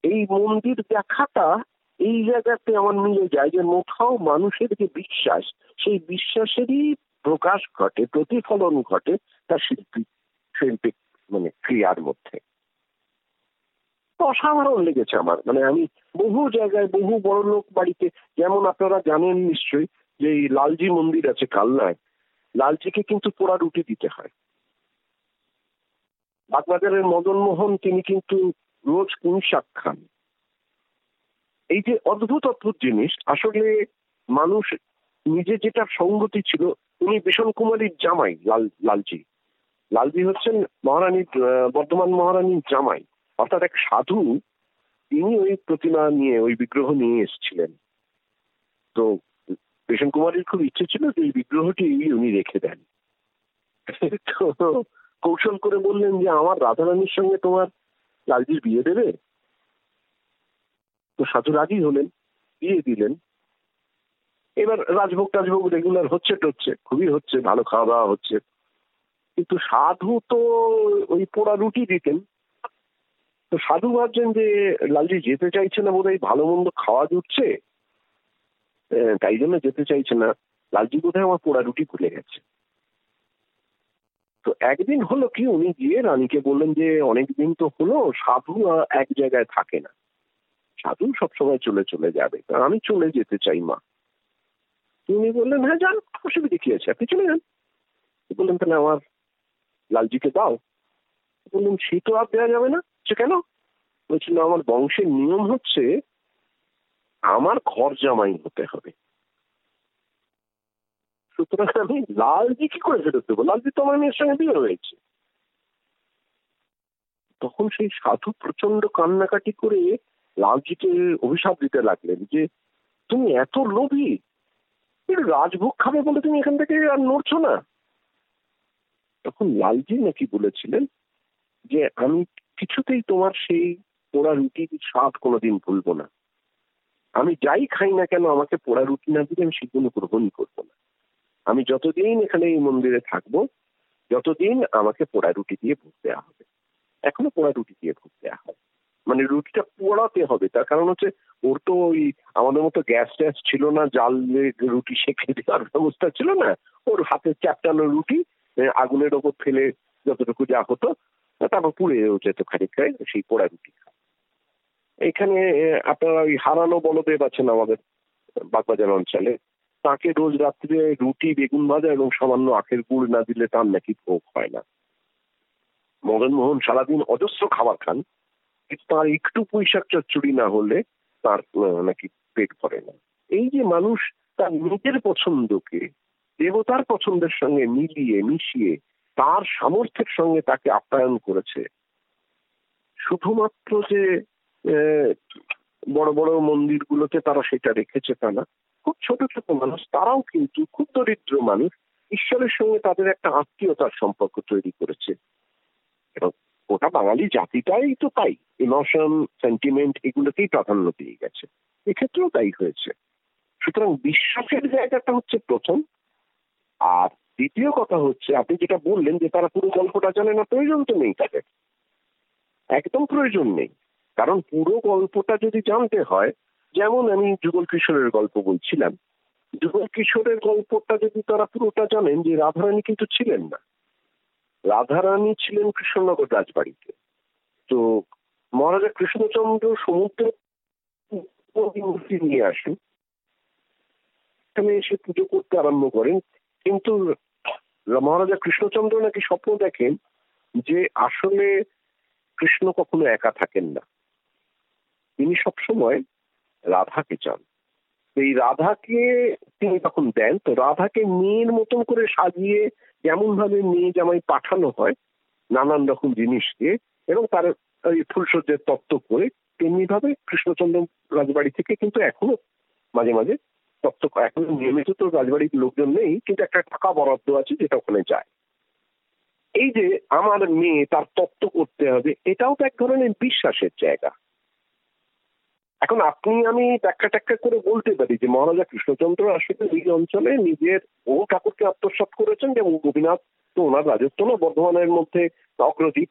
এই মন্দির দেখাটা এই জায়গাতে আমার মিলে যায় যে মোটাও মানুষের যে বিশ্বাস, সেই বিশ্বাসেরই প্রকাশ ঘটে, প্রতিফলন ঘটে তার শিল্পী শিল্পী মানে ক্রিয়ার মধ্যে। অসাধারণ লেগেছে আমার। মানে আমি বহু জায়গায় বহু বড় লোক বাড়িতে, যেমন আপনারা জানেন নিশ্চয়ই যে এই লালজি মন্দির আছে কালনায়, লালজিকে কিন্তু পোড়া রুটি দিতে হয়। বাগবাজারের মদন মোহন তিনি কিন্তু রোজ কুন শাক খান। এই যে অদ্ভুত অদ্ভুত জিনিস, আসলে মানুষ নিজে যেটা সঙ্গতি ছিল উনি ভীষণ কুমারীর জামাই, লাল, লালজি। লালজি হচ্ছেন মহারানীর বর্ধমান মহারানীর জামাই। অর্থাৎ এক সাধু, তিনি ওই প্রতিমা নিয়ে, ওই বিগ্রহ নিয়ে এসেছিলেন। তো ভীষণ কুমারীর খুব ইচ্ছে ছিল যে এই বিগ্রহটি উনি রেখে দেন। তো কৌশল করে বললেন যে, আমার রাধারানীর সঙ্গে তোমার লালজির বিয়ে দেবে? তো সাধু রাজি হলেন, বিয়ে দিলেন। এবার রাজভোগ টাজভোগ রেগুলার হচ্ছে টচ্ছে, খুবই হচ্ছে, ভালো খাওয়া দাওয়া হচ্ছে। কিন্তু সাধু তো ওই পোড়া রুটি দিতেন। তো সাধু ভাবছেন যে, লালজি যেতে চাইছে না বোধহয়, ভালো মন্দ খাওয়া জুটছে তাই জন্য যেতে চাইছে না। লালজি বোধহয় আমার পোড়া রুটি ভুলে গেছে। তো একদিন হলো কি, উনি গিয়ে রানীকে বললেন যে অনেকদিন তো হলো, সাধু এক জায়গায় থাকে না। সাধু সবসময় চলে চলে যাবে। আমি চলে যেতে চাই, মা। উনি বললেন হ্যাঁ যান, অসুবিধা কি আছে? আপনি চলে যান। বললেন, তাহলে আমার লালজিকে দাও। বললেন, সে তো আর দেওয়া যাবে না। সে কেন? বলছিল আমার বংশের নিয়ম হচ্ছে, আমার ঘর জামাই হতে হবে। সুতরাং আমি লালজি কি করে ফেরত দেবো? লালজি তো আমার মেয়ের সঙ্গে বিয়ে হয়েছে। তখন সেই সাধু প্রচণ্ড কান্নাকাটি করে লালজিকে অভিশাপ দিতে লাগলেন যে, তুমি এত লোভী রাজভোগ খাবে বলে তুমি এখান থেকে আর নড়ছো না? তখন লালজি নাকি বলেছিলেন যে, আমি কিছুতেই তোমার সেই পোড়া রুটির স্বাদ কোনোদিন ভুলবো না। আমি যাই খাই না কেন, আমাকে পোড়া রুটি না দিলে আমি সেগুলো গ্রহণই করব না। আমি যতদিন এখানে এই মন্দিরে থাকব, যতদিন আমাকে পোড়া রুটি দিয়ে ভোগ দেওয়া হবে। এখনও পোড়া রুটি দিয়ে ভোগ দেওয়া হয় মানে রুটিটা পোড়াতে হবে। তার কারণ হচ্ছে, ওর তো ওই আমাদের মতো গ্যাস ট্যাস ছিল না, জাল রুটি সেঁকে দেওয়ার ব্যবস্থা ছিল না। ওর হাতে চ্যাপটানো রুটি আগুনের ওপর ফেলে যতটুকু যা হতো, তারপর পুড়েও যেত খানিকটায় সেই পোড়া রুটি। এখানে আপনারা ওই হারানো বলদেব আছেন আমাদের বাগবাজার অঞ্চলে। তাকে রোজ রাত্রে রুটি, বেগুন ভাজা এবং সামান্য আখের গুড় না দিলে তার নাকি ভোগ হয় না। মদন মোহন সারাদিন অজস্র খাবার খান। তার একটু পুঁইশাক চচ্চড়ি না হলে তার নাকি পেট ভরে না। এই যে মানুষ তার নিজের পছন্দকে, দেবতার পছন্দের সঙ্গে মিলিয়ে, মিশিয়ে তার সামর্থ্যের সঙ্গে তাকে আপ্যায়ন করেছে, শুধুমাত্র যে বড় বড় মন্দিরগুলোতে তারা সেটা রেখেছে তা না, খুব ছোট ছোট মানুষ, তারাও কিন্তু খুব দরিদ্র মানুষ, ঈশ্বরের সঙ্গে তাদের একটা আত্মীয়তার সম্পর্ক তৈরি করেছে। এবং ওটা বাঙালি জাতিটাই তো তাই। ইমোশন সেন্টিমেন্ট এগুলোকেই প্রাধান্য দিয়ে গেছে। এক্ষেত্রেও তাই হয়েছে। সুতরাং বিশ্বাসের জায়গাটা হচ্ছে প্রথম। আর দ্বিতীয় কথা হচ্ছে, আপনি যেটা বললেন যে তারা পুরো গল্পটা জানে না, প্রয়োজন তো নেই তাদের। একদম প্রয়োজন নেই। কারণ পুরো গল্পটা যদি জানতে হয়, যেমন আমি যুগল কিশোরের গল্প বলছিলাম, যুগল কিশোরের গল্পটা যদি তারা পুরোটা জানেন যে রাধারানী কিন্তু ছিলেন না। রাধারানী ছিলেন কৃষ্ণনগর রাজবাড়িতে। তো মহারাজা কৃষ্ণচন্দ্র সমুদ্র মূর্তি নিয়ে আসেন। এখানে এসে পুজো করতে আরম্ভ করেন। কিন্তু মহারাজা কৃষ্ণচন্দ্র নাকি স্বপ্ন দেখেন যে আসলে কৃষ্ণ কখনো একা থাকেন না। তিনি সবসময় রাধাকে চান। এই রাধাকে তিনি তখন দেন, তো রাধাকে মেয়ের মতন করে সাজিয়ে যেমন ভাবে মেয়ে জামাই পাঠানো হয় নানান রকম জিনিস দিয়ে এবং তার ওই ফুলসজ্জের তত্ত্ব করে তেমনি ভাবে কৃষ্ণচন্দ্র রাজবাড়ি থেকে কিন্তু এখনও মাঝে মাঝে তত্ত্ব এখন নিয়মিত তো রাজবাড়ির লোকজন নেই, কিন্তু একটা টাকা বরাদ্দ আছে যেটা ওখানে যায়। এই যে আমার মেয়ে তার তত্ত্ব করতে হবে, এটাও তো এক ধরনের বিশ্বাসের জায়গা। এখন আপনি, আমি ব্যাখ্যা ট্যাখ্যা করে বলতে পারি যে মহারাজা কৃষ্ণচন্দ্র আসলে এই অঞ্চলে নিজের ও ঠাকুরকে আত্মসাত করেছেন যেমন গোপীনাথ তো ওনার রাজত্ব না, বর্ধমানের মধ্যে অগ্রদ্বীপ।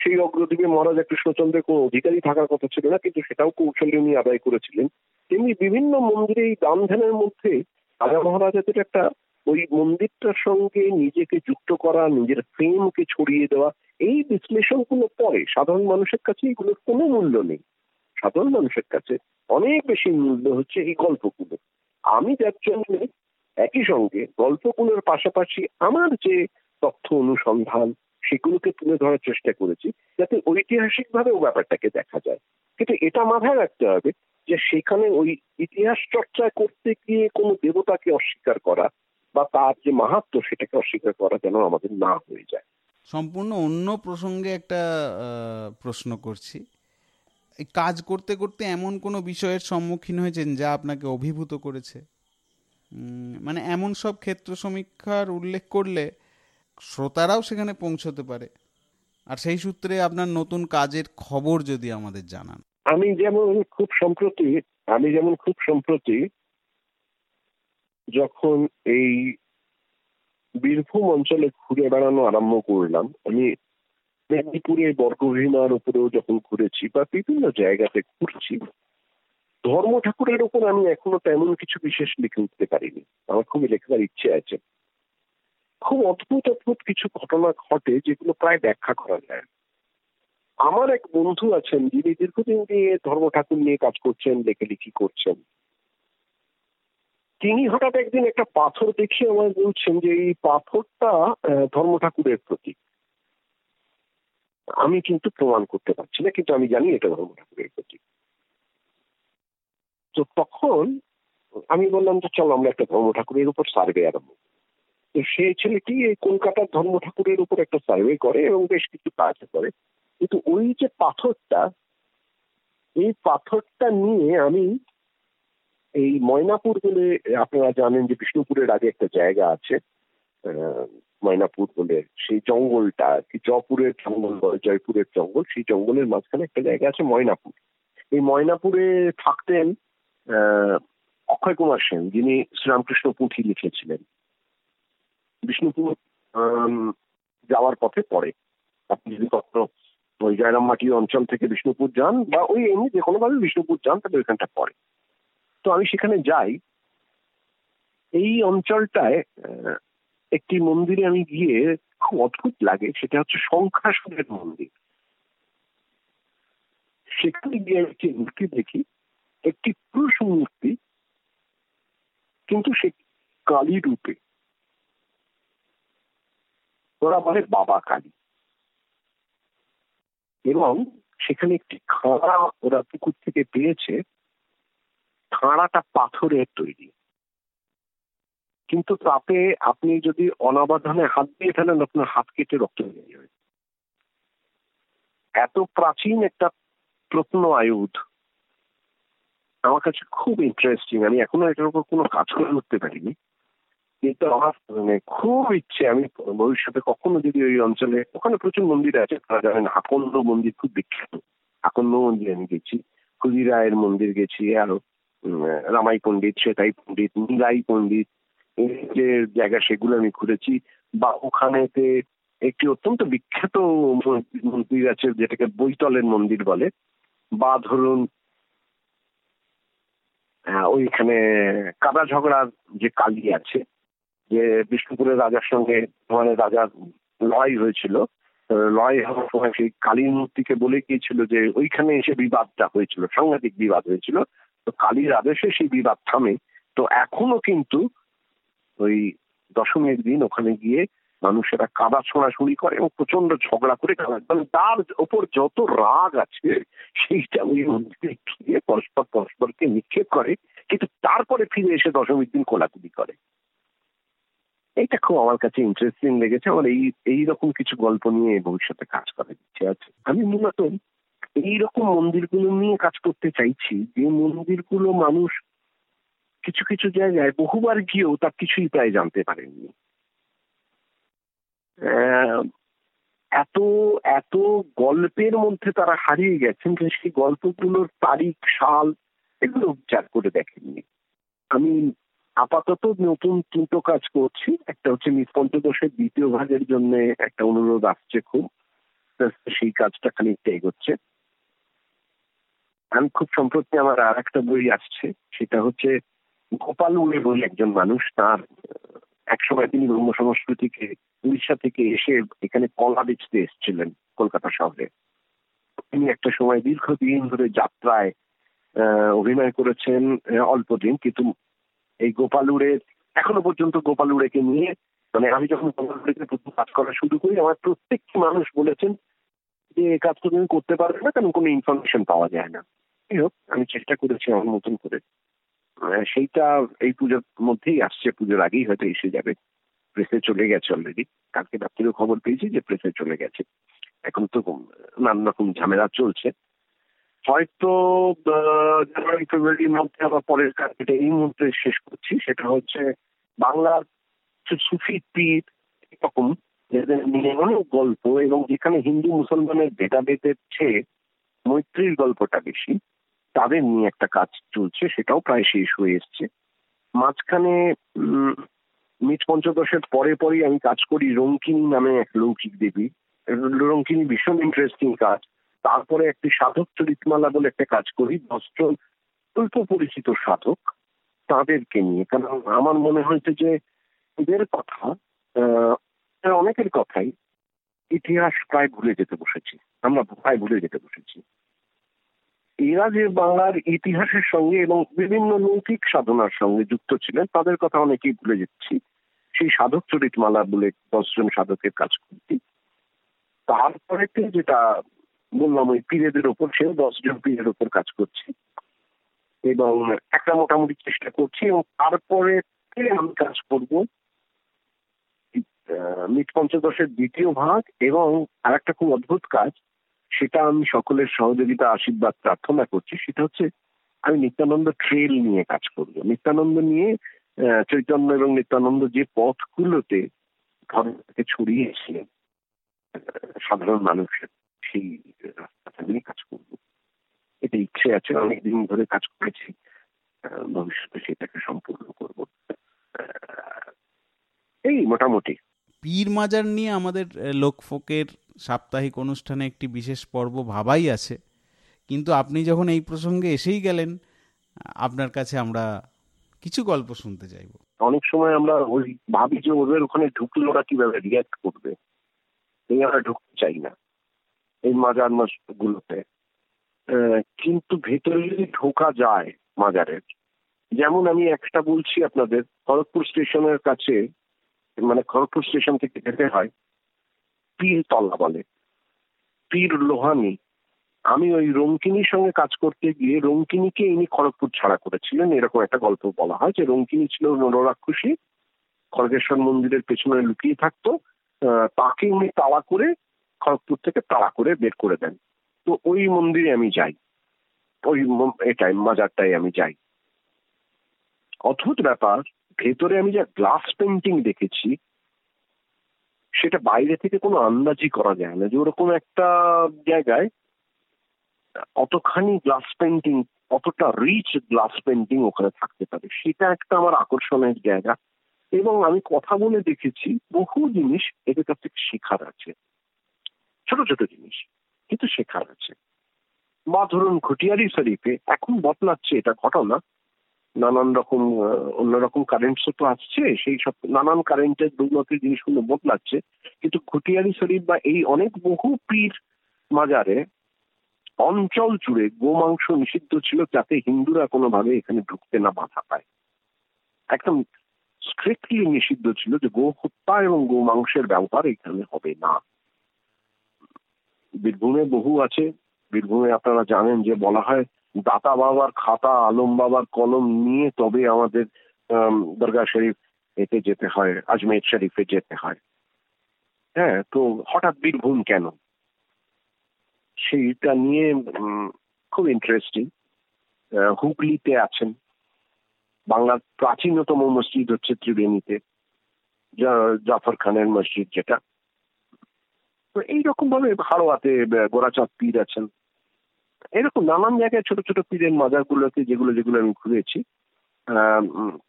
সেই অগ্রদ্বীপে মহারাজা কৃষ্ণচন্দ্রের কোনো অধিকারী থাকার কথা ছিল না, কিন্তু সেটাও কৌশলে উনি আদায় করেছিলেন। তেমনি বিভিন্ন মন্দিরে এই দান ধ্যানের মধ্যে রাজা মহারাজাদের একটা ওই মন্দিরটার সঙ্গে নিজেকে যুক্ত করা, নিজের প্রেমকে ছড়িয়ে দেওয়া, এই বিশ্লেষণগুলো পরে সাধারণ মানুষের কাছে এগুলোর কোনো মূল্য নেই। সাধারণ মানুষের কাছে অনেক বেশি মূল্য হচ্ছে এই গল্পগুলো। আমি যার জন্য একই সঙ্গে গল্পগুলোর পাশাপাশি আমার যে তথ্য অনুসন্ধান, সেগুলোকে তুলে ধরার চেষ্টা করেছি যাতে ঐতিহাসিকভাবেও ব্যাপারটাকে দেখা যায়। কিন্তু এটা মাথায় রাখতে হবে যে সেখানে ওই ইতিহাস চর্চা করতে গিয়ে কোনো দেবতাকে অস্বীকার করা বা তার যে মাহাত্ম সেটাকে অস্বীকার করা যেন আমাদের না হয়ে যায়। সম্পূর্ণ অন্য প্রসঙ্গে একটা প্রশ্ন করছি। কাজ করতে করতে এমন কোনো বিষয়ের সম্মুখীন হয়েছেন যা আপনাকে অভিভূত করেছে? মানে এমন সব ক্ষেত্র সমীক্ষার উল্লেখ করলে শ্রোতারাও সেখানে পৌঁছতে পারে। আর সেই সূত্রে আপনার নতুন কাজের খবর যদি আমাদের জানান। আমি যেমন খুব সম্প্রতি, আমি যেমন খুব সম্প্রতি যখন এই বীরভূম অঞ্চলে ঘুরে বেড়ানো আরম্ভ করলাম, আমি মেদিনীপুরে বর্গভীমার উপরেও যখন ঘুরেছি বা বিভিন্ন জায়গাতে ঘুরছি, ধর্ম ঠাকুরের উপর আমি এখনও তেমন কিছু বিশেষ লিখে উঠতে পারিনি। আমার খুবই লেখার ইচ্ছে আছে। খুব অদ্ভুত অদ্ভুত কিছু ঘটনা ঘটে যেগুলো প্রায় ব্যাখ্যা করা যায়। আমার এক বন্ধু আছেন যিনি দীর্ঘদিন দিয়ে ধর্ম ঠাকুর নিয়ে কাজ করছেন, লেখালেখি করছেন। তিনি হঠাৎ একদিন একটা পাথর দেখিয়ে আমায় বলছেন যে এই পাথরটা ধর্ম ঠাকুরের প্রতীক। আমি কিন্তু প্রমাণ করতে পারছি না, কিন্তু আমি জানি এটা ধর্ম ঠাকুরের প্রতীক। তো তখন আমি বললাম যে চলো আমরা একটা ধর্ম ঠাকুরের উপর সার্ভে আরম্ভ তো সে ছেলেটি এই কলকাতার ধর্ম ঠাকুরের উপর একটা সার্ভে করে এবং বেশ কিছু কাজ করে। কিন্তু ওই যে পাথরটা, এই পাথরটা নিয়ে আমি এই ময়নাপুর বলে আপনারা জানেন যে বিষ্ণুপুরের আগে একটা জায়গা আছে ময়নাপুর বলে সেই জঙ্গলটা কি জয়পুরের জঙ্গল জয়পুরের জঙ্গল, সেই জঙ্গলের মাঝখানে একটা জায়গা আছে ময়নাপুর। এই ময়নাপুরে থাকতেন অক্ষয় কুমার সেন, যিনি শ্রীরামকৃষ্ণ পুঁথি লিখেছিলেন। বিষ্ণুপুর যাওয়ার পথে পড়ে। আপনি যদি কখনো ওই জয়রাম মাটি অঞ্চল থেকে বিষ্ণুপুর যান, বা ওই এমনি যে কোনোভাবে বিষ্ণুপুর যান, তাহলে ওইখানটা পড়ে। তো আমি সেখানে যাই। এই অঞ্চলটায় একটি মন্দিরে আমি গিয়ে খুব অদ্ভুত লাগে, সেটা হচ্ছে সংখ্যাসুরের মন্দির। সেখানে গিয়ে একটি মূর্তি দেখি, একটি পুরুষ মূর্তি, কিন্তু সে কালী রূপে। ওরা বলে বাবা কালী। এবং সেখানে একটি খাঁড়া ওরা পুকুর থেকে পেয়েছে, খাঁড়াটা পাথরের তৈরি। কিন্তু তাতে আপনি যদি অনাবাধানে হাত দিয়ে ফেলেন, আপনার হাত কেটে রক্ত বেরিয়ে যাবে। এত প্রাচীন একটা প্রত্ন আয়ুধ আমার কাছে খুব ইন্টারেস্টিং আমি এখনও এটার উপর কোনো কাজ করে উঠতে পারিনি। কিন্তু আমার মানে খুব ইচ্ছে, আমি ভবিষ্যতে কখনো যদি ওই অঞ্চলে, ওখানে প্রচুর মন্দির আছে আপনারা জানেন আকন্দ মন্দির খুব বিখ্যাত। আকন্দ মন্দির আমি গেছি, ক্ষুদিরায়ের মন্দির গেছি, আরও রামাই পণ্ডিত, শ্বেতাই পণ্ডিত, নীলাই পণ্ডিত যে জায়গা সেগুলো আমি ঘুরেছি বা ওখানেতে একটি অত্যন্ত বিখ্যাত মন্দির আছে, যেটাকে বৈতলের মন্দির বলে। বা ধরুন ওইখানে কাদা ঝগড়ার যে কালী আছে, যে বিষ্ণুপুরের রাজার সঙ্গে মানে রাজার লড়াই হয়েছিল। লড়াই হওয়ার সময় সেই কালীর মূর্তিকে বলে গিয়েছিল যে, ওইখানে এসে বিবাদটা হয়েছিল, সাংঘাতিক বিবাদ হয়েছিল। তো কালীর আদেশে সেই বিবাদ থামে। তো এখনও কিন্তু ওই দশমীর দিন ওখানে গিয়ে মানুষেরা কাদা ছোঁড়াছুড়ি করে এবং প্রচণ্ড ঝগড়া করে কাদা। মানে তার ওপর যত রাগ আছে, সেইটা ওই মন্দিরে গিয়ে পরস্পর পরস্পরকে নিক্ষেপ করে, কিন্তু তারপরে ফিরে এসে দশমীর দিন কোলাকুলি করে। এটা খুব আমার কাছে ইন্টারেস্টিং লেগেছে। আমার এই এইরকম কিছু গল্প নিয়ে ভবিষ্যতে কাজ করার ইচ্ছে আছে। আমি মূলত এইরকম মন্দিরগুলো নিয়ে কাজ করতে চাইছি, যে মন্দিরগুলো মানুষ কিছু কিছু জায়গায় বহুবার গিয়েও তার কিছুই প্রায় জানতে পারেননি। এত এত গল্পের মধ্যে তারা হারিয়ে গেছেন যে সেই গল্পগুলোর তারিখ, সাল এগুলো উচ্চার করে দেখেননি। আমি আপাতত নতুন দুটো কাজ করছি। একটা হচ্ছে মিস পঞ্চদশের দ্বিতীয় ভাগের জন্য একটা অনুরোধ আসছে খুব। সেই কাজটা খানিকটা এগোচ্ছে। আমি খুব সম্প্রতি আমার আর একটা বই আসছে, সেটা হচ্ছে গোপাল উড়ে বই একজন মানুষ তার, একসময় তিনি ব্রহ্ম সংস্কৃতিকে উড়িষ্যা থেকে এসে এখানে কলা বেচতে এসেছিলেন কলকাতা শহরে। তিনি একটা সময় দীর্ঘদিন ধরে যাত্রায় অভিনয় করেছেন অল্প দিন, কিন্তু এই গোপালুড়ের এখনও পর্যন্ত গোপালুড়েকে নিয়ে মানে আমি যখন গোপালুড়েকে প্রথম কাজ করা শুরু করি, আমার প্রত্যেকটি মানুষ বলেছেন যে এই কাজটা তুমি করতে পারবে না কারণ কোনো ইনফরমেশন পাওয়া যায় না। আমি চেষ্টা করেছি আমার মতন করে। সেইটা এই পুজোর মধ্যেই আসছে, পুজোর আগেই হয়তো এসে যাবে। প্রেসে চলে গেছে অলরেডি কালকে রাত্রিও খবর পেয়েছি যে প্রেসে চলে গেছে। এখন তো নানা রকম ঝামেলা চলছে। হয়তো জানুয়ারি ফেব্রুয়ারির মধ্যে আবার পরের কাজ এই মুহূর্তে শেষ করছি। সেটা হচ্ছে বাংলার সুফি পীর এরকম নিয়ে অনেক গল্প এবং যেখানে হিন্দু মুসলমানের ভেদাভেদের চেয়ে মৈত্রীর গল্পটা বেশি। তাদের নিয়ে একটা কাজ চলছে, সেটাও প্রায় শেষ হয়ে এসছে। মাঝখানে মিট পঞ্চদশের পরে পরেই আমি কাজ করি রঙ্কিনী নামে এক লৌকিক দেবী। রঙ্কিনী ভীষণ ইন্টারেস্টিং কাজ। তারপরে একটি সাধক চরিতমালা বলে একটা কাজ করি দশজন অল্প পরিচিত সাধক তাদেরকে নিয়ে। কারণ আমার মনে হয়েছে যে এদের কথা অনেকের কথাই ইতিহাস প্রায় ভুলে যেতে বসেছি। আমরা প্রায় ভুলে যেতে বসেছি। এরা যে বাংলার ইতিহাসের সঙ্গে এবং বিভিন্ন লৌকিক সাধনার সঙ্গে যুক্ত ছিলেন, তাদের কথা অনেকেই ভুলে যাচ্ছি। সেই সাধক চরিতমালা বলে দশজন সাধকের কাজ করছি। তারপরে যেটা বললাম, ওই পীরেদের ওপর, সেও দশজন পীরের ওপর কাজ করছি। এবং একটা মোটামুটি চেষ্টা করছি এবং তারপরে আমি কাজ করব। মিট পঞ্চদশের দ্বিতীয় ভাগ এবং আর একটা খুব অদ্ভুত কাজ সেটা আমি সকলের সহযোগিতা, আশীর্বাদ, প্রার্থনা করছি। সেটা হচ্ছে, আমি নিত্যানন্দ ট্রেল নিয়ে কাজ করব নিত্যানন্দ নিয়ে চৈতন্য এবং নিত্যানন্দ যে পথগুলোতে ধর্মকে ছড়িয়েছিলেন সাধারণ মানুষের সেই রাস্তাটা নিয়ে কাজ করব। এটা ইচ্ছে আছে, অনেকদিন ধরে কাজ করেছি। ভবিষ্যতে সেটাকে সম্পূর্ণ করব। এই মোটামুটি। পীর মাজার নিয়ে আমাদের লোকফোকের সাপ্তাহিক অনুষ্ঠানে একটি বিশেষ পর্ব ভাবাই আছে। কিন্তু আপনি যখন এই প্রসঙ্গে এসেই গেলেন, আপনার কাছে আমরা কিছু গল্প শুনতে চাইব। অনেক সময় আমরা ওই ভাবি যে ওদের ওখানে ঢুকলে ওরা কীভাবে রিয়াক্ট করবে? এই আমরা ঢুকতে চাই না। এই মাজার গুলোতে কিন্তু ভেতরে যদি ঢোকা যায় মাজারের, যেমন আমি একটা বলছি আপনাদের, খড়গপুর স্টেশনের কাছে মানে খড়গপুর স্টেশন থেকে যেতে হয় পীর তলা বলে। পীর লোহানি। আমি ওই রঙ্কিনীর সঙ্গে কাজ করতে গিয়ে রঙ্কিনীকে ইনি খড়গপুর ছাড়া করেছিলেন। এরকম একটা গল্প বলা হয় যে রঙ্কিনী ছিল নররাক্ষসী খড়গেশ্বর মন্দিরের পেছনে লুকিয়ে থাকতো। তাকে উনি তাড়া করে খড়গপুর থেকে তাড়া করে বের করে দেন। তো ওই মন্দিরে আমি যাই। ওই এটাই, মাজারটাই আমি যাই। অদ্ভুত ব্যাপার, ভেতরে আমি যা গ্লাস পেন্টিং দেখেছি সেটা বাইরে থেকে কোনো আন্দাজই করা যায় না। যে ওরকম একটা জায়গায় অতখানি গ্লাস পেন্টিং অতটা রিচ গ্লাস পেন্টিং ওখানে থাকতে পারে। সেটা একটা আমার আকর্ষণের জায়গা। এবং আমি কথা বলে দেখেছি, বহু জিনিস এদের কাছ থেকে শেখার আছে। ছোট ছোট জিনিস, কিন্তু শেখার আছে। বা ধরুন ঘটিয়ারি শরীফে এখন বদলাচ্ছে এটা ঘটনা। নানান রকম অন্যরকম কারেন্টসও তো আসছে, সেই সব নানান কারেন্টের দুর্নতি জিনিসগুলো বদলাচ্ছে। কিন্তু ঘুটিয়ারি শরীফ বা এই অনেক বহু পীর মাজারে অঞ্চল জুড়ে গোমাংস নিষিদ্ধ ছিল যাতে হিন্দুরা কোনোভাবে এখানে ঢুকতে না বাধা পায়। একদম স্ট্রিক্টলি নিষিদ্ধ ছিল যে গো হত্যা এবং গো মাংসের ব্যবহার এখানে হবে না। বীরভূমে বহু আছে। বীরভূমে আপনারা জানেন যে বলা হয় দাতা বাবার খাতা, আলম বাবার কলম নিয়ে তবে আমাদের দরগা শরীফ এতে যেতে হয়, আজমের শরীফে যেতে হয়। হ্যাঁ তো হঠাৎ বীরভূম কেন? সেইটা নিয়ে খুব ইন্টারেস্টিং হুগলিতে আছেন। বাংলার প্রাচীনতম মসজিদ হচ্ছে ত্রিবেণীতে জাফর খানের মসজিদ যেটা। তো এইরকম ভাবে হাড়োয়াতে গোড়াচাঁদ পীর আছেন। এরকম নানান জায়গায় ছোট ছোট পীরের মাজারগুলোতে যেগুলো যেগুলো আমি ঘুরেছি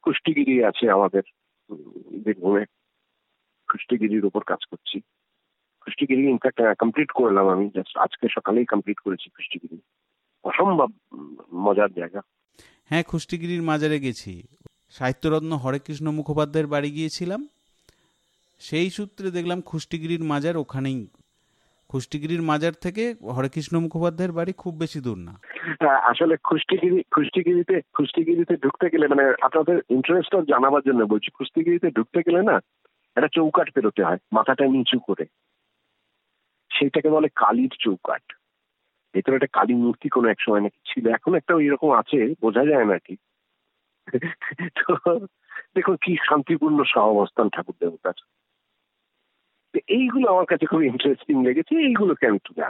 কুষ্টিগিরি আছে আমাদের বীরভূমে কুষ্টিগিরির উপর কাজ করছি। কুষ্টিগিরি ইনফ্যাক্ট কমপ্লিট করলাম আমি। জাস্ট আজকে সকালেই কমপ্লিট করেছি কুষ্টিগিরি। অসম্ভব মজার জায়গা। হ্যাঁ কুষ্টিগিরির মাজারে গেছি। সাহিত্যরত্ন হরেকৃষ্ণ মুখোপাধ্যায়ের বাড়ি গিয়েছিলাম। সেই সূত্রে দেখলাম খুষ্টিগিরির মাজার ওখানেই খুষ্টিগিরির মাজার থেকে হরেকৃষ্ণ মুখোপাধ্যায়ের বাড়ি খুব বেশি দূর না। আসলে খুষ্টিগিরি খুষ্টিগিরিতে খুষ্টিগিরিতে ঢুকতে গেলে মানে আপনাদের ইন্টারেস্ট জানাবার জন্য বলছি খুষ্টিগিরিতে ঢুকতে গেলে না একটা চৌকাট পেরোতে হয়, মাথাটা নিচু করে। সেইটাকে বলে কালির চৌকাট ভেতরে একটা কালী মূর্তি কোনো এক সময় নাকি ছিল, এখন একটা ওই রকম আছে, বোঝা যায় না কি। তো দেখুন কি শান্তিপূর্ণ সহাবস্থান ঠাকুর দেবতার এইগুলো আমার কাছে খুব ইন্টারেস্টিং লেগেছে এইগুলোকে আমি একটু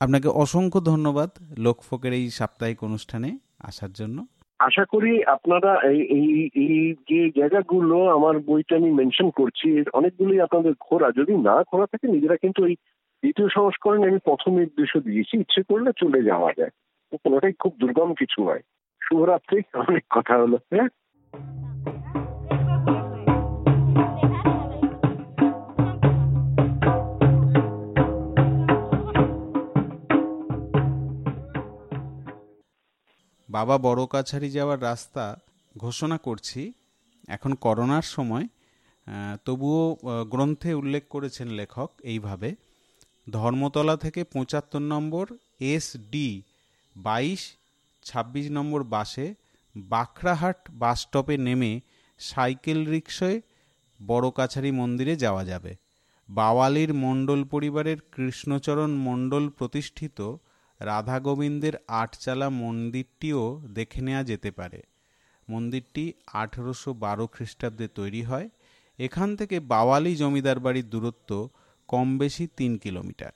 আপনাকে অসংখ্য ধন্যবাদ লোকফোকের এই সাপ্তাহিক অনুষ্ঠানে আসার জন্য। আশা করি আপনারা এই এই যে জায়গাগুলো আমার বইটা আমি মেনশন করছি অনেকগুলোই আপনাদের ঘোরা যদি না ঘোরা থাকে নিজেরা কিন্তু এই দ্বিতীয় সংস্করণে আমি প্রথম নির্দেশ দিয়েছি ইচ্ছে করলে চলে যাওয়া যায়। কোনোটাই খুব দুর্গম কিছু নয়। শুভরাত্রি অনেক কথা হলো হ্যাঁ? বাবা বড় কাছারি যাওয়ার রাস্তা ঘোষণা করছি, এখন করোনার সময় তবুও গ্রন্থে উল্লেখ করেছেন লেখক এইভাবে, ধর্মতলা থেকে পঁচাত্তর নম্বর, এস ডি, বাইশ, ছাব্বিশ নম্বর বাসে বাখরাহাট বাস স্টপে নেমে সাইকেল রিক্সায় বড় কাছারি মন্দিরে যাওয়া যাবে। বাওয়ালির মণ্ডল পরিবারের কৃষ্ণচরণ মণ্ডল প্রতিষ্ঠিত রাধা গোবিন্দের আটচালা মন্দিরটিও দেখে নেওয়া যেতে পারে। মন্দিরটি আঠেরোশো বারো খ্রিস্টাব্দে তৈরি হয়। এখান থেকে বাওয়ালি জমিদার বাড়ির দূরত্ব কম বেশি তিন কিলোমিটার।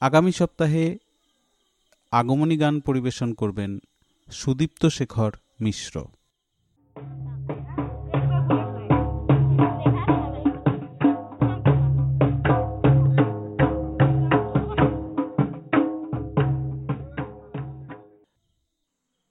আগামী সপ্তাহে আগমনী গান পরিবেশন করবেন সুদীপ্ত শেখর মিশ্র।